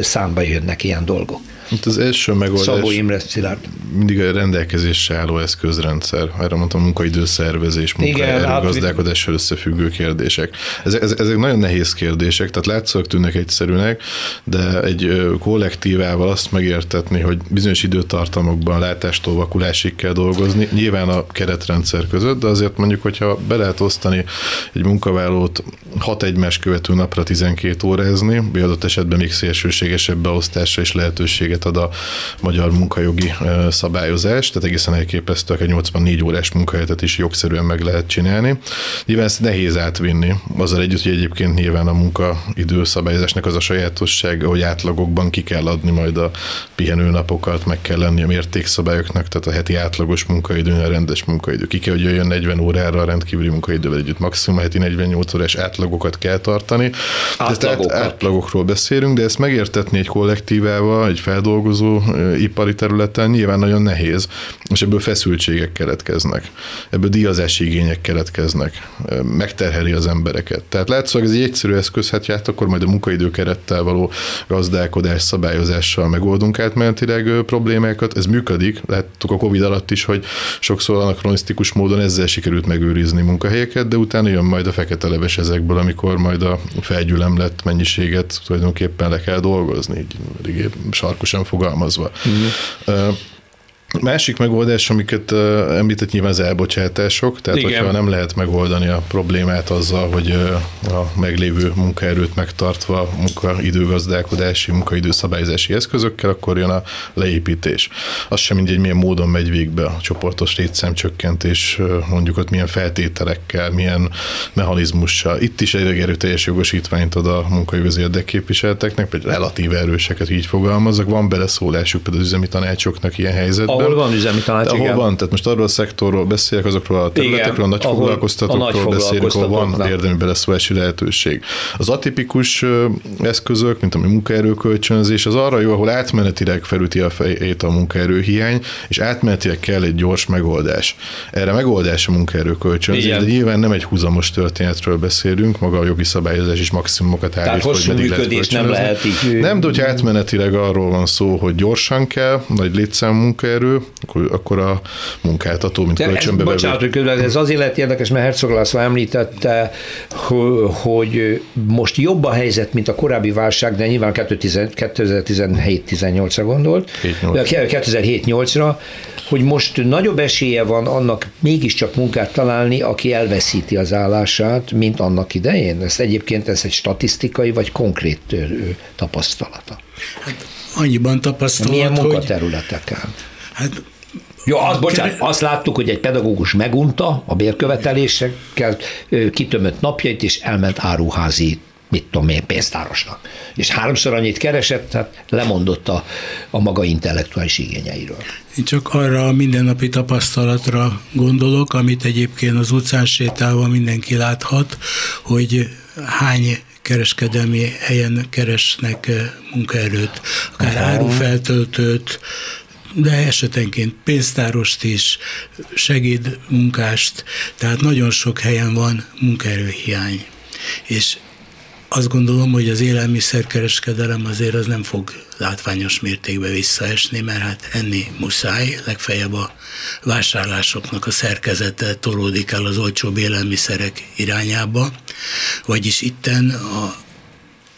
számba jönnek ilyen dolgok. Hát az első megoldás Szabó Imre Szilárd. mindig a rendelkezésre álló eszközrendszer. Erre mondtam, munkaidőszervezés, munkaerőgazdálkodással összefüggő kérdések. Ezek, ezek, ezek nagyon nehéz kérdések, tehát látszóak tűnnek egyszerűnek, de egy kollektívával azt megértetni, hogy bizonyos időtartamokban látástól vakulásig kell dolgozni, nyilván a keretrendszer között, de azért mondjuk, hogyha be lehet osztani egy munkavállalót hat egymás követő napra 12 órázni, adott esetben még szélsőségesebb beosztásra is lehetőséget lehetőséget ad a magyar munkajogi szabályozás, tehát egészen elképesztő, egy 84 órás munkahelyet is jogszerűen meg lehet csinálni. Nyilván ezt nehéz átvinni, azzal együtt, hogy egyébként nyilván a munkaidő szabályozásnak az a sajátosság, hogy átlagokban ki kell adni majd a pihenőnapokat, meg kell lenni a mértékszabályoknak, tehát a heti átlagos munkaidő, a rendes munkaidő. Ki kell, hogy jöjjön 40 órára a rendkívüli munkaidővel együtt. Maximum heti 48 órás átlagokat kell tartani. Átlagokat. át, átlagokról beszélünk, de ezt megértetni egy kollektívával, egy fel feldolgozó ipari területen nyilván nagyon nehéz, és ebből feszültségek keletkeznek, ebből díjazási igények keletkeznek, megterheli az embereket. Tehát látszólag ez egy egyszerű eszköz, hát ját, akkor majd a munkaidőkerettel való gazdálkodás szabályozással megoldunk átmenetileg problémákat. Ez működik, láttuk a Covid alatt is, hogy sokszor anakronisztikus módon ezzel sikerült megőrizni munkahelyeket, de utána jön majd a fekete leves ezekből, amikor majd a felgyülemlett mennyiséget tulajdonképpen le kell dolgozni, így eléggé sarkosan fogalmazva. Uh-huh. Másik megoldás, amiket említett nyilván az elbocsátások, tehát Igen. hogyha nem lehet megoldani a problémát azzal, hogy a meglévő munkaerőt megtartva munkaidőgazdálkodási, munkaidőszabályzási eszközökkel, akkor jön a leépítés. Az sem mindegy, milyen módon megy végbe a csoportos létszámcsökkentés, mondjuk ott milyen feltételekkel, milyen mechanizmussal. Itt is egy erőteljes jogosítványt ad a munkajogozi érdekképviseleteknek, vagy relatív erőseket így fogalmazok. Van beleszólásuk például az üzemi tanácsoknak ilyen helyzetben ahol van üzemi tanács, ahol igen. van, tehát most arról a szektorról beszélek, azokról a területekről, a nagy foglalkoztatókról beszélünk, ahol van érdemi beleszólási lehetőség. Az atipikus eszközök, mint a munkaerőkölcsönzés, az arra jó, ahol átmenetileg felüti a fejét a munkaerőhiány, és átmenetileg kell egy gyors megoldás. Erre megoldás a munkaerőkölcsönzés, de nyilván nem egy húzamos történetről beszélünk, maga a jogi szabályozás is maximumokat állít, hogy meddig lehet nem lehet így. Nem, de hogyha átmenetileg arról van szó, hogy gyorsan kell, nagy létszám munkaerő, akkor, akkor a munkáltató, mint kölcsönbevevő. Bocsánat, hogy közben, ez azért lett érdekes, mert Herzog László említette, hogy most jobb a helyzet, mint a korábbi válság, de nyilván 2017-18-ra gondolt, 2007-8-ra, hogy most nagyobb esélye van annak mégiscsak munkát találni, aki elveszíti az állását, mint annak idején? Ez egyébként ez egy statisztikai vagy konkrét tapasztalata? Hát annyiban tapasztalat, Milyen munkaterületeken? Hogy Hát jó, az, bocsánat, azt láttuk, hogy egy pedagógus megunta a bérkövetelésekkel, kitömött napjait, és elment áruházi mit tudom én, pénztárosnak. És háromszor annyit keresett, tehát lemondott a, a maga intellektuális igényeiről. Én csak arra a mindennapi tapasztalatra gondolok, amit egyébként az utcán sétálva mindenki láthat, hogy hány kereskedelmi helyen keresnek munkaerőt, akár árufeltöltőt, de esetenként pénztárost is, segédmunkást, tehát nagyon sok helyen van munkaerőhiány. És azt gondolom, hogy az élelmiszerkereskedelem azért az nem fog látványos mértékben visszaesni, mert hát enni muszáj, legfeljebb a vásárlásoknak a szerkezete tolódik el az olcsóbb élelmiszerek irányába, vagyis itten a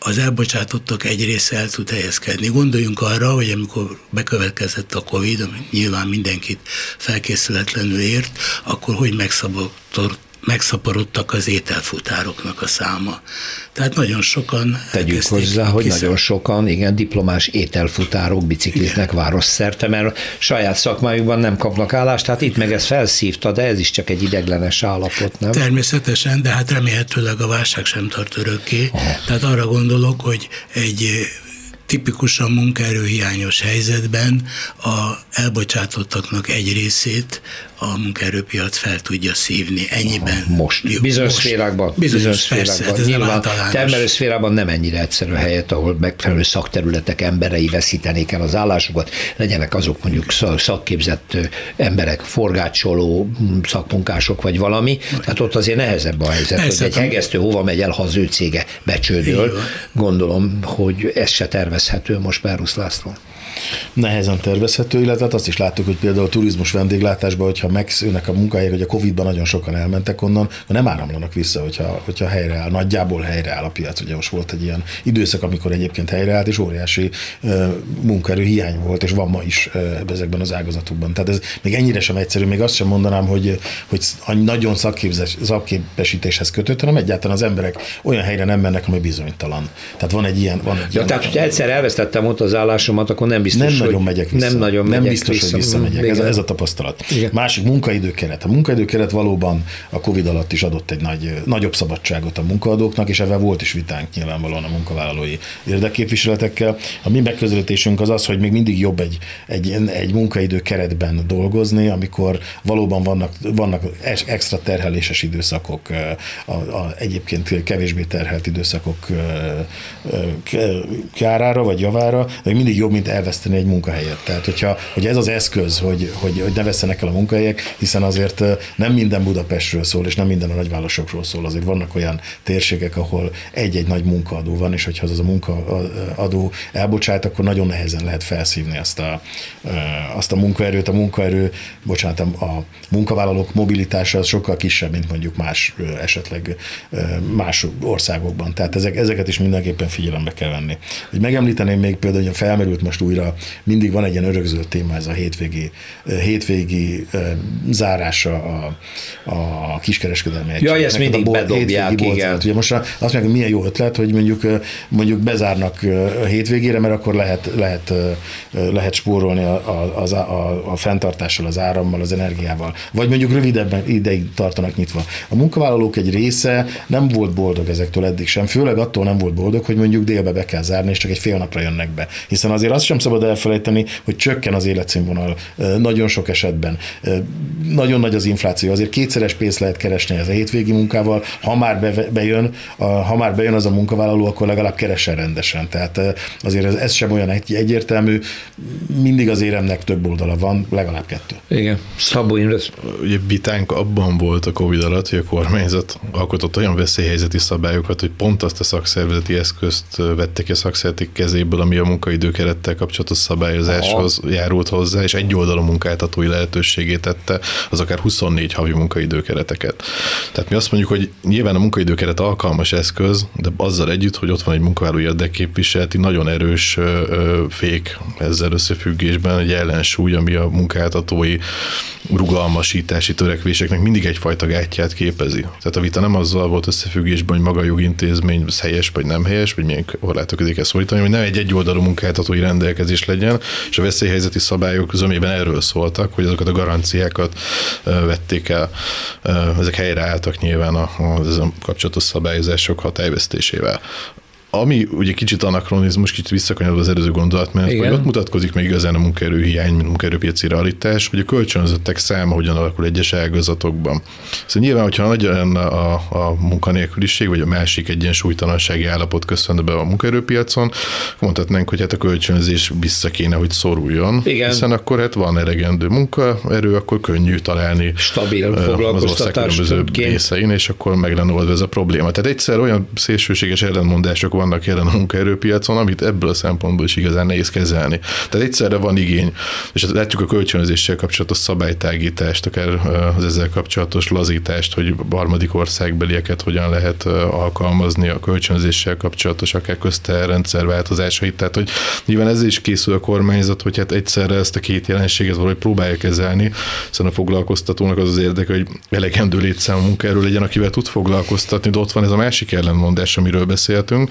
az elbocsátottak egy része el tud helyezkedni. Gondoljunk arra, hogy amikor bekövetkezett a Covid, ami nyilván mindenkit felkészületlenül ért, akkor hogy megszabadult megszaporodtak az ételfutároknak a száma. Tehát nagyon sokan... Tegyük hozzá, hogy kiszem. nagyon sokan, igen, diplomás ételfutárok bicikliznek város szerte, mert saját szakmájukban nem kapnak állást, tehát itt meg ez felszívta, de ez is csak egy ideglenes állapot, nem? Természetesen, de hát remélhetőleg a válság sem tart örökké. Aha. Tehát arra gondolok, hogy egy tipikusan munkaerőhiányos helyzetben a elbocsátottaknak egy részét a munkaerőpiac fel tudja szívni. Ennyiben. Most. Bizonyos szférákban. Bizonyos szférákban. Nyilván termelő szférában nem ennyire egyszerű helyet, ahol megfelelő szakterületek emberei veszítenék el az állásukat, legyenek azok mondjuk szakképzett emberek, forgácsoló szakmunkások vagy valami. Tehát ott azért nehezebb a helyzet, Persze, hogy egy hegesztő hova megy el, ha az ő cége becsődöl. Gondolom, hogy ez se tervezhető most Berusz László nehezen tervezhető, illetve hát azt is láttuk, hogy például a turizmus vendéglátásban, hogyha megszűnnek a munkahelyek, hogy a Covid-ban nagyon sokan elmentek onnan, nem áramlanak vissza, hogyha, hogyha helyreáll, nagyjából helyreáll a piac. Ugye most volt egy ilyen időszak, amikor egyébként helyreállt, és óriási munkaerő hiány volt, és van ma is ezekben az ágazatokban. Tehát ez még ennyire sem egyszerű, még azt sem mondanám, hogy, hogy nagyon szakképesítéshez kötött, hanem egyáltalán az emberek olyan helyre nem mennek, ami bizonytalan. Tehát van egy ilyen. Van egy ja, ilyen tehát, hogyha egyszer elvesztettem ott az állásomat, akkor nem biztos, nem nagyon megyek vissza. Nem nagyon megyek nem biztos, vissza. hogy visszamegyek. Ez, ez a tapasztalat. Igen. Másik munkaidőkeret. A munkaidőkeret valóban a Covid alatt is adott egy nagy, nagyobb szabadságot a munkaadóknak, és ebben volt is vitánk nyilvánvalóan a munkavállalói érdekképviseletekkel. A mi megközelítésünk az az, hogy még mindig jobb egy, egy, egy munkaidő keretben dolgozni, amikor valóban vannak, vannak extra terheléses időszakok, a, a egyébként kevésbé terhelt időszakok kárára vagy javára, de mindig jobb, mint elveszteni elveszteni egy munkahelyet. Tehát, hogyha, hogy ez az eszköz, hogy, hogy, hogy ne vesztenek el a munkahelyek, hiszen azért nem minden Budapestről szól, és nem minden a nagyvárosokról szól. Azért vannak olyan térségek, ahol egy-egy nagy munkaadó van, és hogyha az a munkaadó elbocsát, akkor nagyon nehezen lehet felszívni azt a, azt a munkaerőt. A munkaerő, bocsánat, a munkavállalók mobilitása az sokkal kisebb, mint mondjuk más esetleg más országokban. Tehát ezek, ezeket is mindenképpen figyelembe kell venni. Hogy megemlíteném még például, hogy felmerült most újra, mindig van egy ilyen örökzöld téma, ez a hétvégi, hétvégi zárása a, a kiskereskedelmi egységnek. Ja, ezt mindig bedobják, igen. Ugye most azt mondják, hogy milyen jó ötlet, hogy mondjuk, mondjuk bezárnak a hétvégére, mert akkor lehet, lehet, lehet spórolni a, a, a, a, a fenntartással, az árammal, az energiával. Vagy mondjuk rövidebben ideig tartanak nyitva. A munkavállalók egy része nem volt boldog ezektől eddig sem, főleg attól nem volt boldog, hogy mondjuk délbe be kell zárni, és csak egy fél napra jönnek be. Hiszen azért azt sem szabad elfelejteni, hogy csökken az életszínvonal nagyon sok esetben. Nagyon nagy az infláció, azért kétszeres pénzt lehet keresni ez a hétvégi munkával, ha már be, bejön, ha már bejön az a munkavállaló, akkor legalább keressen rendesen. Tehát azért ez, ez sem olyan egy, egyértelmű, mindig az éremnek több oldala van, legalább kettő. Igen. Szabó Imre. Ugye vitánk abban volt a Covid alatt, hogy a kormányzat alkotott olyan veszélyhelyzeti szabályokat, hogy pont azt a szakszervezeti eszközt vették a szakszervezetik kezéből, ami a munkaidőkerettel kapcsolatos szabályozáshoz Aha. járult hozzá, és egy oldalú munkáltatói lehetőségét tette az akár 24 havi munkaidőkereteket. Tehát mi azt mondjuk, hogy nyilván a munkaidőkeret alkalmas eszköz, de azzal együtt, hogy ott van egy munkavállaló érdekképviseleti, nagyon erős fék ezzel összefüggésben, egy ellensúly, ami a munkáltatói rugalmasítási törekvéseknek mindig egyfajta gátját képezi. Tehát a vita nem azzal volt összefüggésben, hogy maga a jogintézmény helyes vagy nem helyes, vagy milyen korlátok közé kell szólítani, hogy nem egy egyoldalú munkáltatói rendelkezés legyen, és a veszélyhelyzeti szabályok zömében erről szóltak, hogy azokat a garanciákat vették el, ezek helyreálltak nyilván a, a kapcsolatos szabályozások hatályvesztésével. Ami ugye kicsit anakronizmus, kicsit visszakanyarod az előző mert hogy ott mutatkozik még igazán a munkaerőhiány, mint munkaerőpiaci realitás, hogy a kölcsönzöttek száma hogyan alakul egyes ágazatokban. Szóval nyilván, hogyha nagy lenne a, a munkanélküliség, vagy a másik egyensúlytalansági állapot köszönne be a munkaerőpiacon, mondhatnánk, hogy hát a kölcsönzés vissza kéne, hogy szoruljon. Igen. Hiszen akkor hát van elegendő munkaerő, akkor könnyű találni stabil az ország különböző részein, és akkor meg lenne oldva ez a probléma. Tehát egyszer olyan szélsőséges ellenmondások van vannak jelen a munkaerőpiacon, amit ebből a szempontból is igazán nehéz kezelni. Tehát egyszerre van igény, és látjuk a kölcsönözéssel kapcsolatos szabálytágítást, akár az ezzel kapcsolatos lazítást, hogy harmadik országbelieket hogyan lehet alkalmazni a kölcsönzéssel kapcsolatos, akár közterrendszer változásait. Tehát, hogy nyilván ez is készül a kormányzat, hogy hát egyszerre ezt a két jelenséget valahogy próbálja kezelni, hiszen a foglalkoztatónak az az érdeke, hogy elegendő létszám munkaerő legyen, akivel tud foglalkoztatni, de ott van ez a másik ellenmondás, amiről beszéltünk,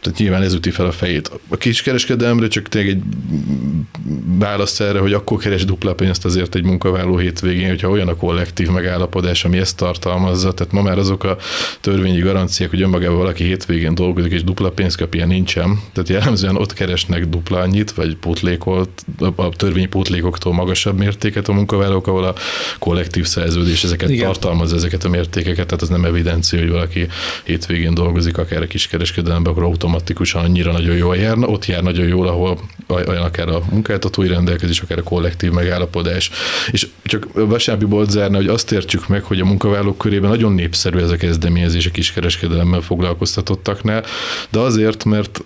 tehát nyilván ez üti fel a fejét. A kiskereskedelemre csak tényleg egy válasz erre, hogy akkor keres dupla pénzt azért egy munkavállaló hétvégén, hogyha olyan a kollektív megállapodás, ami ezt tartalmazza. Tehát ma már azok a törvényi garanciák, hogy önmagában valaki hétvégén dolgozik, és dupla pénzt kap, ilyen nincsen. Tehát jellemzően ott keresnek dupla annyit, vagy pótlékolt, a törvényi pótlékoktól magasabb mértéket a munkavállalók, ahol a kollektív szerződés ezeket Igen. tartalmaz, ezeket a mértékeket, tehát az nem evidencia, hogy valaki hétvégén dolgozik, akár a kiskereskedelemben, akkor automatikusan annyira nagyon jól járna, ott jár nagyon jól, ahol olyan akár a munkáltatói rendelkezés, akár a kollektív megállapodás. És csak bolt zárna, hogy azt értsük meg, hogy a munkavállalók körében nagyon népszerű ez a kezdeményezés a kiskereskedelemmel foglalkoztatottaknál, de azért, mert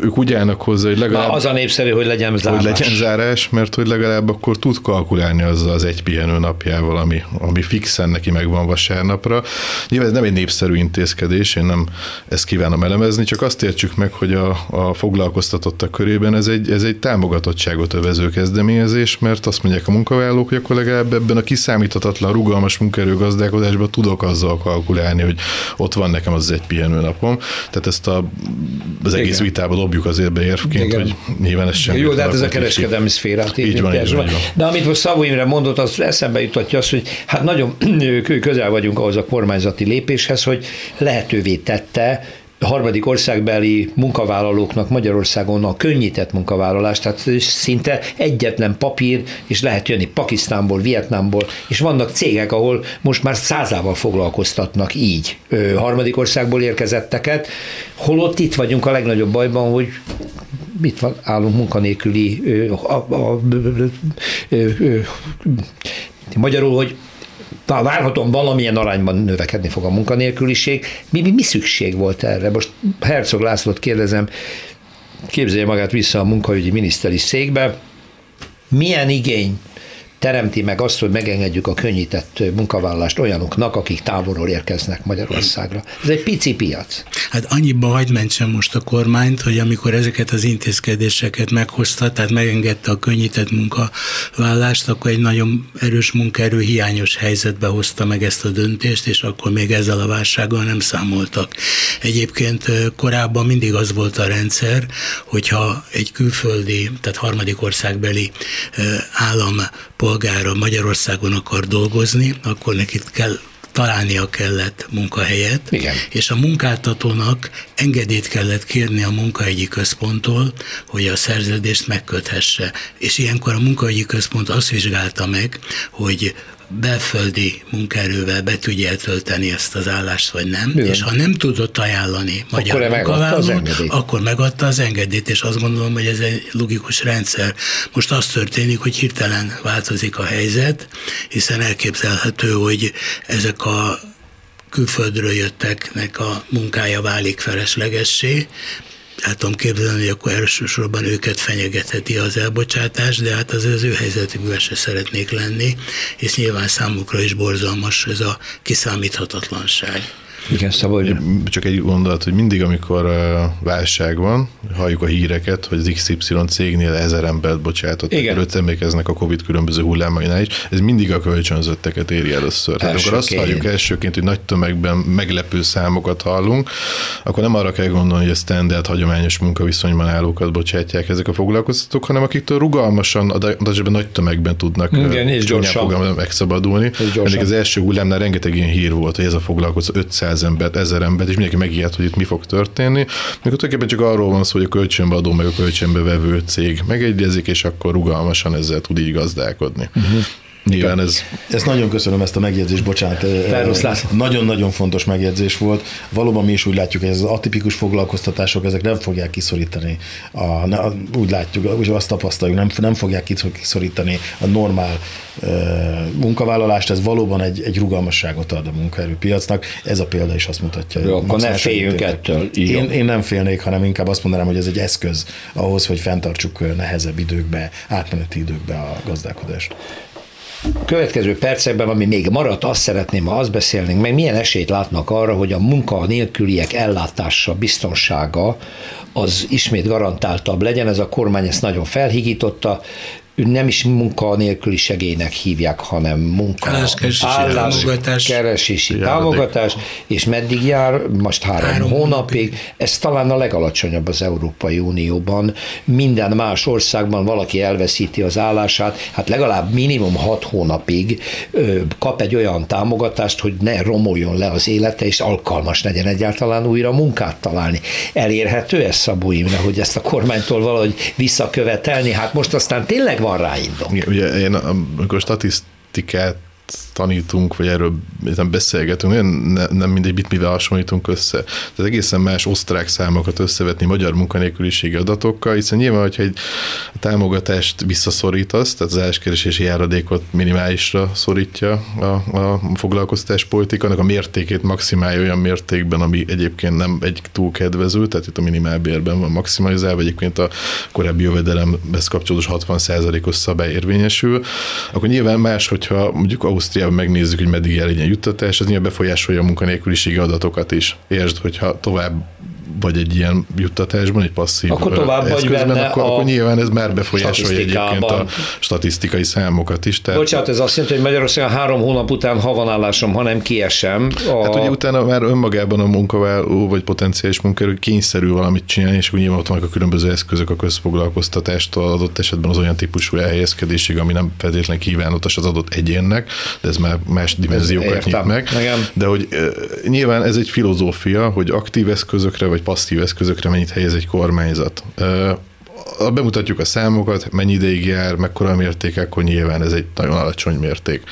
ők úgy állnak hozzá, hogy legalább... Na, az a népszerű, hogy legyen zárás. Hogy legyen zárás, mert hogy legalább akkor tud kalkulálni azzal az egy pihenő napjával, ami, ami fixen neki megvan vasárnapra. Nyilván ez nem egy népszerű intézkedés, én nem ezt kívánom elemezni, csak azt értsük meg, hogy a, a foglalkoztatottak körében ez egy, ez egy támogatottságot övező kezdeményezés, mert azt mondják a munkavállalók, hogy akkor legalább ebben a kiszámíthatatlan, rugalmas munkaerőgazdálkodásban tudok azzal kalkulálni, hogy ott van nekem az egy pihenő napom. Tehát ezt a, az egész Igen. vitában dobjuk azért be érvként, Igen. hogy nyilván ez sem. Jó, de hát ez a kereskedelmi szférát így van, így van, De amit most Szabó Imre mondott, az eszembe jutatja azt, hogy hát nagyon közel vagyunk ahhoz a kormányzati lépéshez, hogy lehetővé tette harmadik országbeli munkavállalóknak Magyarországon a könnyített munkavállalás, tehát szinte egyetlen papír, és lehet jönni Pakisztánból, Vietnámból, és vannak cégek, ahol most már százával foglalkoztatnak így. Harmadik országból érkezetteket, holott itt vagyunk a legnagyobb bajban, hogy mit van, állunk munkanélküli, a, a, a, magyarul, hogy várhatóan valamilyen arányban növekedni fog a munkanélküliség. Mi, mi, mi szükség volt erre? Most Herzog Lászlót kérdezem, képzelje magát vissza a munkaügyi miniszteri székbe, milyen igény teremti meg azt, hogy megengedjük a könnyített munkavállalást olyanoknak, akik távolról érkeznek Magyarországra. Ez egy pici piac. Hát annyiba hagyd mentsem most a kormányt, hogy amikor ezeket az intézkedéseket meghozta, tehát megengedte a könnyített munkavállást, akkor egy nagyon erős munkaerő hiányos helyzetbe hozta meg ezt a döntést, és akkor még ezzel a válsággal nem számoltak. Egyébként korábban mindig az volt a rendszer, hogyha egy külföldi, tehát harmadik országbeli állam polgára Magyarországon akar dolgozni, akkor neki kell találnia kellett munkahelyet, Igen. és a munkáltatónak engedélyt kellett kérni a munkahegyi központtól, hogy a szerződést megköthesse. És ilyenkor a munkahegyi központ azt vizsgálta meg, hogy belföldi munkaerővel be tudja eltölteni ezt az állást, vagy nem, Bizony. és ha nem tudott ajánlani magyar akkor munkavállalót, akkor megadta az engedélyt, és azt gondolom, hogy ez egy logikus rendszer. Most az történik, hogy hirtelen változik a helyzet, hiszen elképzelhető, hogy ezek a külföldről jötteknek a munkája válik feleslegessé, el tudom képzelni, hogy akkor elsősorban őket fenyegetheti az elbocsátás, de hát az, az ő helyzetükben se szeretnék lenni, és nyilván számukra is borzalmas ez a kiszámíthatatlanság. Igen, Szabolcs. Csak egy gondolat, hogy mindig, amikor válság van, halljuk a híreket, hogy az XY cégnél ezer embert bocsátott. Igen. Előtt emlékeznek a Covid különböző hullámainál is. Ez mindig a kölcsönzötteket éri először. Tehát akkor azt halljuk elsőként, hogy nagy tömegben meglepő számokat hallunk, akkor nem arra kell gondolni, hogy a standard hagyományos munkaviszonyban állókat bocsátják ezek a foglalkoztatók, hanem akiktől rugalmasan, adásban nagy tömegben tudnak Igen, és gyorsan megszabadulni. Ennek az első hullámnál rengeteg ilyen hír volt, hogy ez a foglalkoztató 500 száz embert, ezer embert, és mindenki megijedt, hogy itt mi fog történni. Mikor tulajdonképpen csak arról van szó, hogy a kölcsönbe adó meg a kölcsönbe vevő cég megegyezik, és akkor rugalmasan ezzel tud így gazdálkodni. Uh-huh. Nyilván ez... Ezt nagyon köszönöm, ezt a megjegyzést, bocsánat. Nagyon-nagyon fontos megjegyzés volt. Valóban mi is úgy látjuk, hogy ez az atipikus foglalkoztatások, ezek nem fogják kiszorítani. A, úgy látjuk, úgy azt tapasztaljuk, nem, nem fogják kiszorítani a normál e, munkavállalást, ez valóban egy, egy rugalmasságot ad a munkaerőpiacnak. Ez a példa is azt mutatja. Jó, akkor ne féljünk ettől. Én, én nem félnék, hanem inkább azt mondanám, hogy ez egy eszköz ahhoz, hogy fenntartsuk nehezebb időkbe, átmeneti időkbe a gazdálkodást következő percekben, ami még maradt, azt szeretném, ha azt beszélnénk meg, milyen esélyt látnak arra, hogy a munka nélküliek ellátása, biztonsága az ismét garantáltabb legyen. Ez a kormány ezt nagyon felhigította, nem is munkanélküli segélynek hívják, hanem munka álláskeresési támogatás, keresési támogatás, és meddig jár, most három, három hónapig. hónapig. Ez talán a legalacsonyabb az Európai Unióban. Minden más országban valaki elveszíti az állását, hát legalább minimum hat hónapig ö, kap egy olyan támogatást, hogy ne romoljon le az élete, és alkalmas legyen egyáltalán újra munkát találni. Elérhető ez Szabó Imre, hogy ezt a kormánytól valahogy visszakövetelni? Hát most aztán tényleg van rá indok. Ugye én amikor statisztikát tanítunk, vagy erről beszélgetünk, nagyon ne, nem mindegy, mit mivel hasonlítunk össze. Tehát egészen más osztrák számokat összevetni magyar munkanélküliségi adatokkal, hiszen nyilván, hogyha egy támogatást visszaszorítasz, tehát az álláskeresési járadékot minimálisra szorítja a, a annak a mértékét maximálja olyan mértékben, ami egyébként nem egy túl kedvező, tehát itt a minimálbérben van maximalizálva, egyébként a korábbi jövedelemhez kapcsolatos 60%-os szabály érvényesül, akkor nyilván más, hogyha mondjuk Ausztriában megnézzük, hogy meddig jár egy ilyen juttatás, az nyilván befolyásolja a munkanélküliségi adatokat is. Értsd, hogyha tovább vagy egy ilyen juttatásban, egy passzív akkor tovább vagy benne akkor, a akkor nyilván ez már befolyásolja egyébként a statisztikai számokat is. Tehát... Bocsánat, ez azt jelenti, hogy Magyarországon három hónap után ha van állásom, ha nem kiesem. A... Hát ugye utána már önmagában a munkavállaló vagy potenciális munkaerő kényszerű valamit csinálni, és úgy nyilván ott vannak a különböző eszközök a közfoglalkoztatástól adott esetben az olyan típusú elhelyezkedésig, ami nem feltétlenül kívánatos az adott egyénnek, de ez már más dimenziókat nyit meg. Igen. De hogy nyilván ez egy filozófia, hogy aktív eszközökre vagy passzív eszközökre mennyit helyez egy kormányzat. Bemutatjuk a számokat, mennyi ideig jár, mekkora a mérték, akkor nyilván ez egy nagyon alacsony mérték.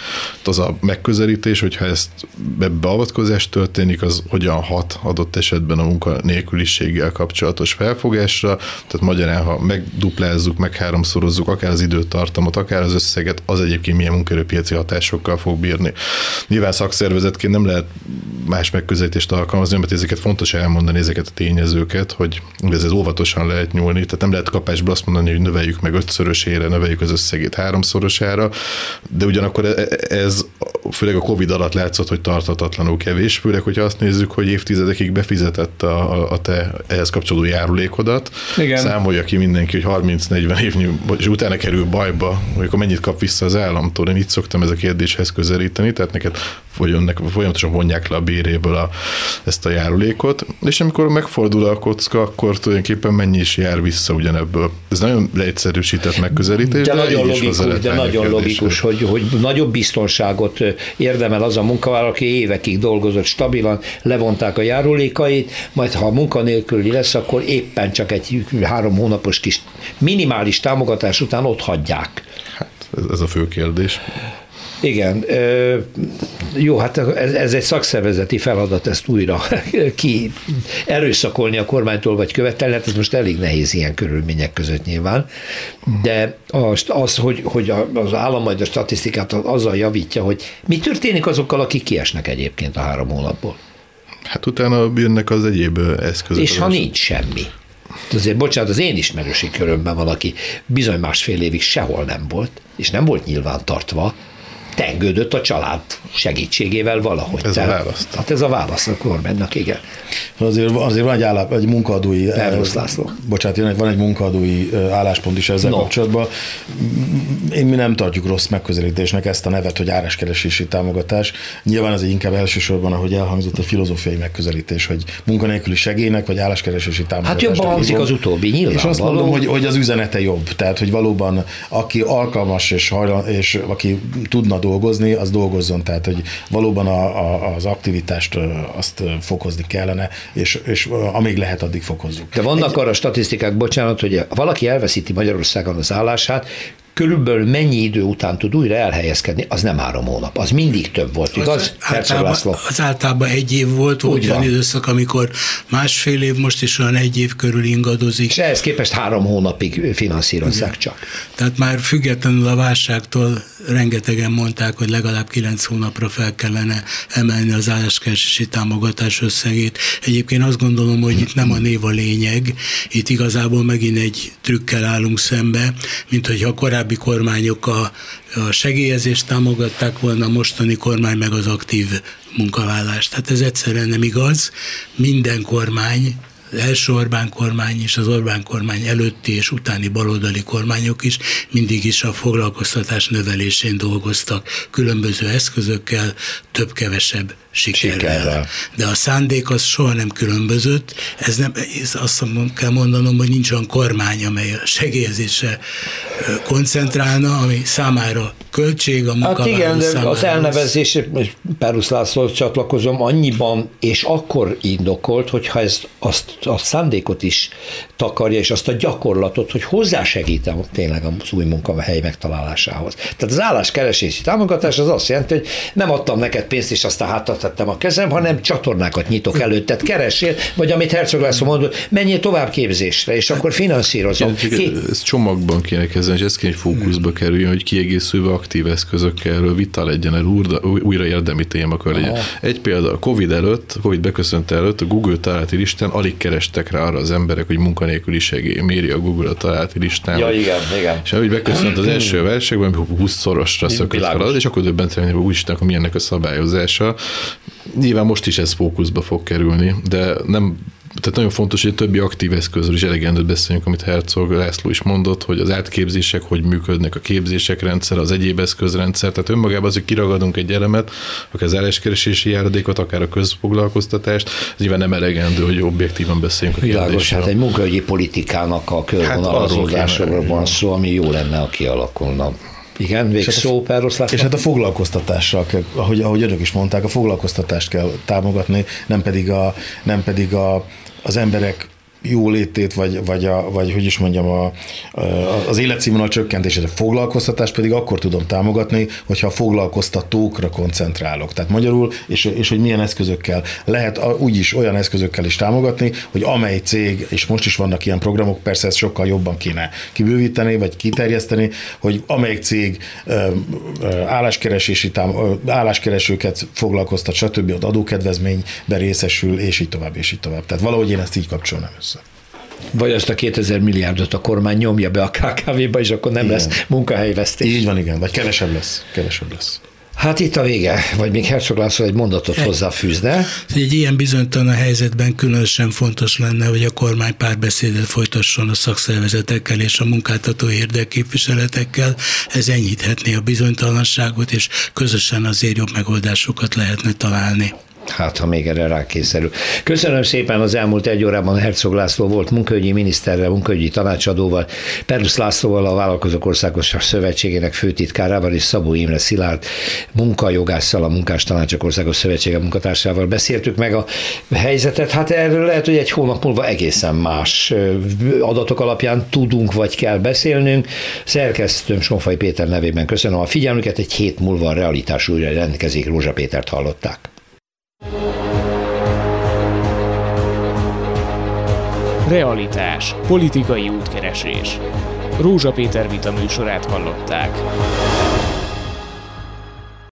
Az a megközelítés, hogyha ezt beavatkozás történik, az hogyan hat adott esetben a munkanélküliséggel kapcsolatos felfogásra, tehát magyarán, ha megduplázzuk, meg háromszorozzuk akár az időtartamot, akár az összeget, az egyébként milyen munkerőpiaci hatásokkal fog bírni. Nyilván szakszervezetként nem lehet más megközelítést alkalmazni, mert ezeket fontos elmondani, ezeket a tényezőket, hogy ez óvatosan lehet nyúlni, tehát nem lehet kapásból azt mondani, hogy növeljük meg ötszörösére, növeljük az összegét háromszorosára, de ugyanakkor e, e, ez főleg a Covid alatt látszott, hogy tartatatlanul kevés, főleg, hogyha azt nézzük, hogy évtizedekig befizetett a, a te ehhez kapcsolódó járulékodat. Igen. Számolja ki mindenki, hogy 30-40 évnyi, és utána kerül bajba, hogy akkor mennyit kap vissza az államtól. Én így szoktam ez a kérdéshez közelíteni, tehát neked folyamatosan vonják le a béréből a, ezt a járulékot, és amikor megfordul a kocka, akkor tulajdonképpen mennyi is jár vissza ugyanebből. Ez nagyon leegyszerűsített megközelítés. De, de nagyon logikus, de nagyon logikus hogy, hogy nagyobb biztonságot érdemel az a munkavállaló, aki évekig dolgozott stabilan, levonták a járulékait, majd ha a munkanélküli lesz, akkor éppen csak egy három hónapos kis minimális támogatás után ott hagyják. Hát ez, ez a fő kérdés. Igen, jó, hát ez, ez egy szakszervezeti feladat, ezt újra ki erőszakolni a kormánytól, vagy követelni, hát ez most elég nehéz ilyen körülmények között nyilván, de az, az hogy, hogy az állam majd a statisztikát azzal javítja, hogy mi történik azokkal, akik kiesnek egyébként a három hónapból. Hát utána jönnek az egyéb eszközök. És ha nincs semmi. Azért, bocsánat, az én ismerősi körömben valaki bizony másfél évig sehol nem volt, és nem volt nyilván tartva, tengődött a család segítségével valahogy. Ez Tehát, a válasz. Hát ez a válasz a kormánynak, igen. Azért, azért van egy, állap, egy munkadói, Pervusz László. Bocsánat, van egy munkadói álláspont is ezzel no. kapcsolatban. Én mi nem tartjuk rossz megközelítésnek ezt a nevet, hogy áráskeresési támogatás. Nyilván ez egy inkább elsősorban, ahogy elhangzott a filozófiai megközelítés, hogy munkanélküli segélynek vagy álláskeresési támogatás. Hát jobban hangzik az utóbbi, nyilván. És azt való. mondom, hogy, hogy az üzenete jobb. Tehát, hogy valóban aki alkalmas és, hajlan, és aki tudna dolgozni, az dolgozzon. Tehát, hogy valóban a, a, az aktivitást azt fokozni kellene, és, és amíg lehet, addig fokozzuk. De vannak Egy... arra statisztikák, bocsánat, hogy valaki elveszíti Magyarországon az állását, körülbelül mennyi idő után tud újra elhelyezkedni, az nem három hónap, az mindig több volt, igaz? Az általában, az általában egy év volt, volt olyan időszak, amikor másfél év, most is olyan egy év körül ingadozik. És ehhez képest három hónapig finanszírozzák Igen. csak. Tehát már függetlenül a válságtól rengetegen mondták, hogy legalább kilenc hónapra fel kellene emelni az álláskeresési támogatás összegét. Egyébként azt gondolom, hogy itt nem a név a lényeg, itt igazából megint egy trükkel állunk szembe, mint hogyha korábban korábbi kormányok a, a segélyezést támogatták volna, a mostani kormány meg az aktív munkavállást. Tehát ez egyszerűen nem igaz. Minden kormány az első Orbán kormány és az Orbán kormány előtti és utáni baloldali kormányok is mindig is a foglalkoztatás növelésén dolgoztak különböző eszközökkel, több-kevesebb sikerrel. sikerrel. De a szándék az soha nem különbözött. Ez nem, ez azt kell mondanom, hogy nincs olyan kormány, amely a segélyezésre koncentrálna, ami számára költség, a munkavállaló Hát igen, de az elnevezés, Perusz László csatlakozom, annyiban és akkor indokolt, hogyha ez azt a szándékot is takarja, és azt a gyakorlatot, hogy hozzásegítem tényleg az új munkahely megtalálásához. Tehát az álláskeresési támogatás az azt jelenti, hogy nem adtam neked pénzt, és aztán hátatettem a kezem, hanem csatornákat nyitok előtted, keresél, vagy amit Herzog László mondott, menjél tovább képzésre, és akkor finanszírozom. Ki... Ez csomagban kéne kezdeni, és ez kéne, hogy fókuszba kerüljön, hogy kiegészülve aktív eszközökkel vita legyen, erről újra érdemi témakör legyen. Egy példa, a Covid előtt, Covid beköszönt előtt, a Google találati listán alig kerestek rá arra az emberek, hogy munkanélküli segély, méri a Google a találati listán. Ja, igen, igen. És ahogy beköszönt az első versekben, 20-szorosra szökött fel, és akkor döbbentem, hogy úristen, akkor milyennek a szabályozása. Nyilván most is ez fókuszba fog kerülni, de nem tehát nagyon fontos, hogy a többi aktív eszközről is elegendőt beszéljünk, amit Herzog László is mondott, hogy az átképzések, hogy működnek a képzések rendszer, az egyéb eszközrendszer, tehát önmagában az, hogy kiragadunk egy elemet, akár az álláskeresési járadékot, akár a közfoglalkoztatást, ez nyilván nem elegendő, hogy objektívan beszéljünk a Világos, hát egy munkahogyi politikának a körvonalazódásról hát van szó, ami jó lenne, ha kialakulna. Igen, végszó, És, hát és hát a foglalkoztatással, kell, ahogy, ahogy önök is mondták, a foglalkoztatást kell támogatni, nem pedig, a, nem pedig a, az emberek jólétét, vagy, vagy, a, vagy hogy is mondjam, a, a, az életszínvonal csökkentésére, foglalkoztatást pedig akkor tudom támogatni, hogyha a foglalkoztatókra koncentrálok. Tehát magyarul, és, és hogy milyen eszközökkel. Lehet úgyis olyan eszközökkel is támogatni, hogy amely cég, és most is vannak ilyen programok, persze ezt sokkal jobban kéne kibővíteni, vagy kiterjeszteni, hogy amelyik cég álláskeresési tám, álláskeresőket foglalkoztat, stb. ott adókedvezménybe részesül, és így tovább, és így tovább. Tehát valahogy én ezt így kapcsolnám össze. Vagy azt a 2000 milliárdot a kormány nyomja be a KKV-ba, és akkor nem igen. lesz munkahelyvesztés. Így van, igen, vagy kevesebb lesz. Kevesebb lesz. Hát itt a vége, vagy még Herzog László egy mondatot hozzáfűzne. Egy ilyen bizonytalan helyzetben különösen fontos lenne, hogy a kormány párbeszédet folytasson a szakszervezetekkel és a munkáltató érdekképviseletekkel. Ez enyhíthetné a bizonytalanságot, és közösen azért jobb megoldásokat lehetne találni. Hát, ha még erre rákészerül. Köszönöm szépen az elmúlt egy órában Herzog László volt munkahogyi miniszterrel, munkahogyi tanácsadóval, Perusz Lászlóval, a Vállalkozók Országos Szövetségének főtitkárával és Szabó Imre Szilárd munkajogásszal, a Munkás Tanácsok Országos Szövetsége munkatársával beszéltük meg a helyzetet. Hát erről lehet, hogy egy hónap múlva egészen más adatok alapján tudunk vagy kell beszélnünk. Szerkesztőm Sonfai Péter nevében köszönöm a figyelmüket, egy hét múlva a realitás újra rendkezik, Rózsa Pétert hallották. Realitás. Politikai útkeresés. Rózsa Péter vita műsorát hallották.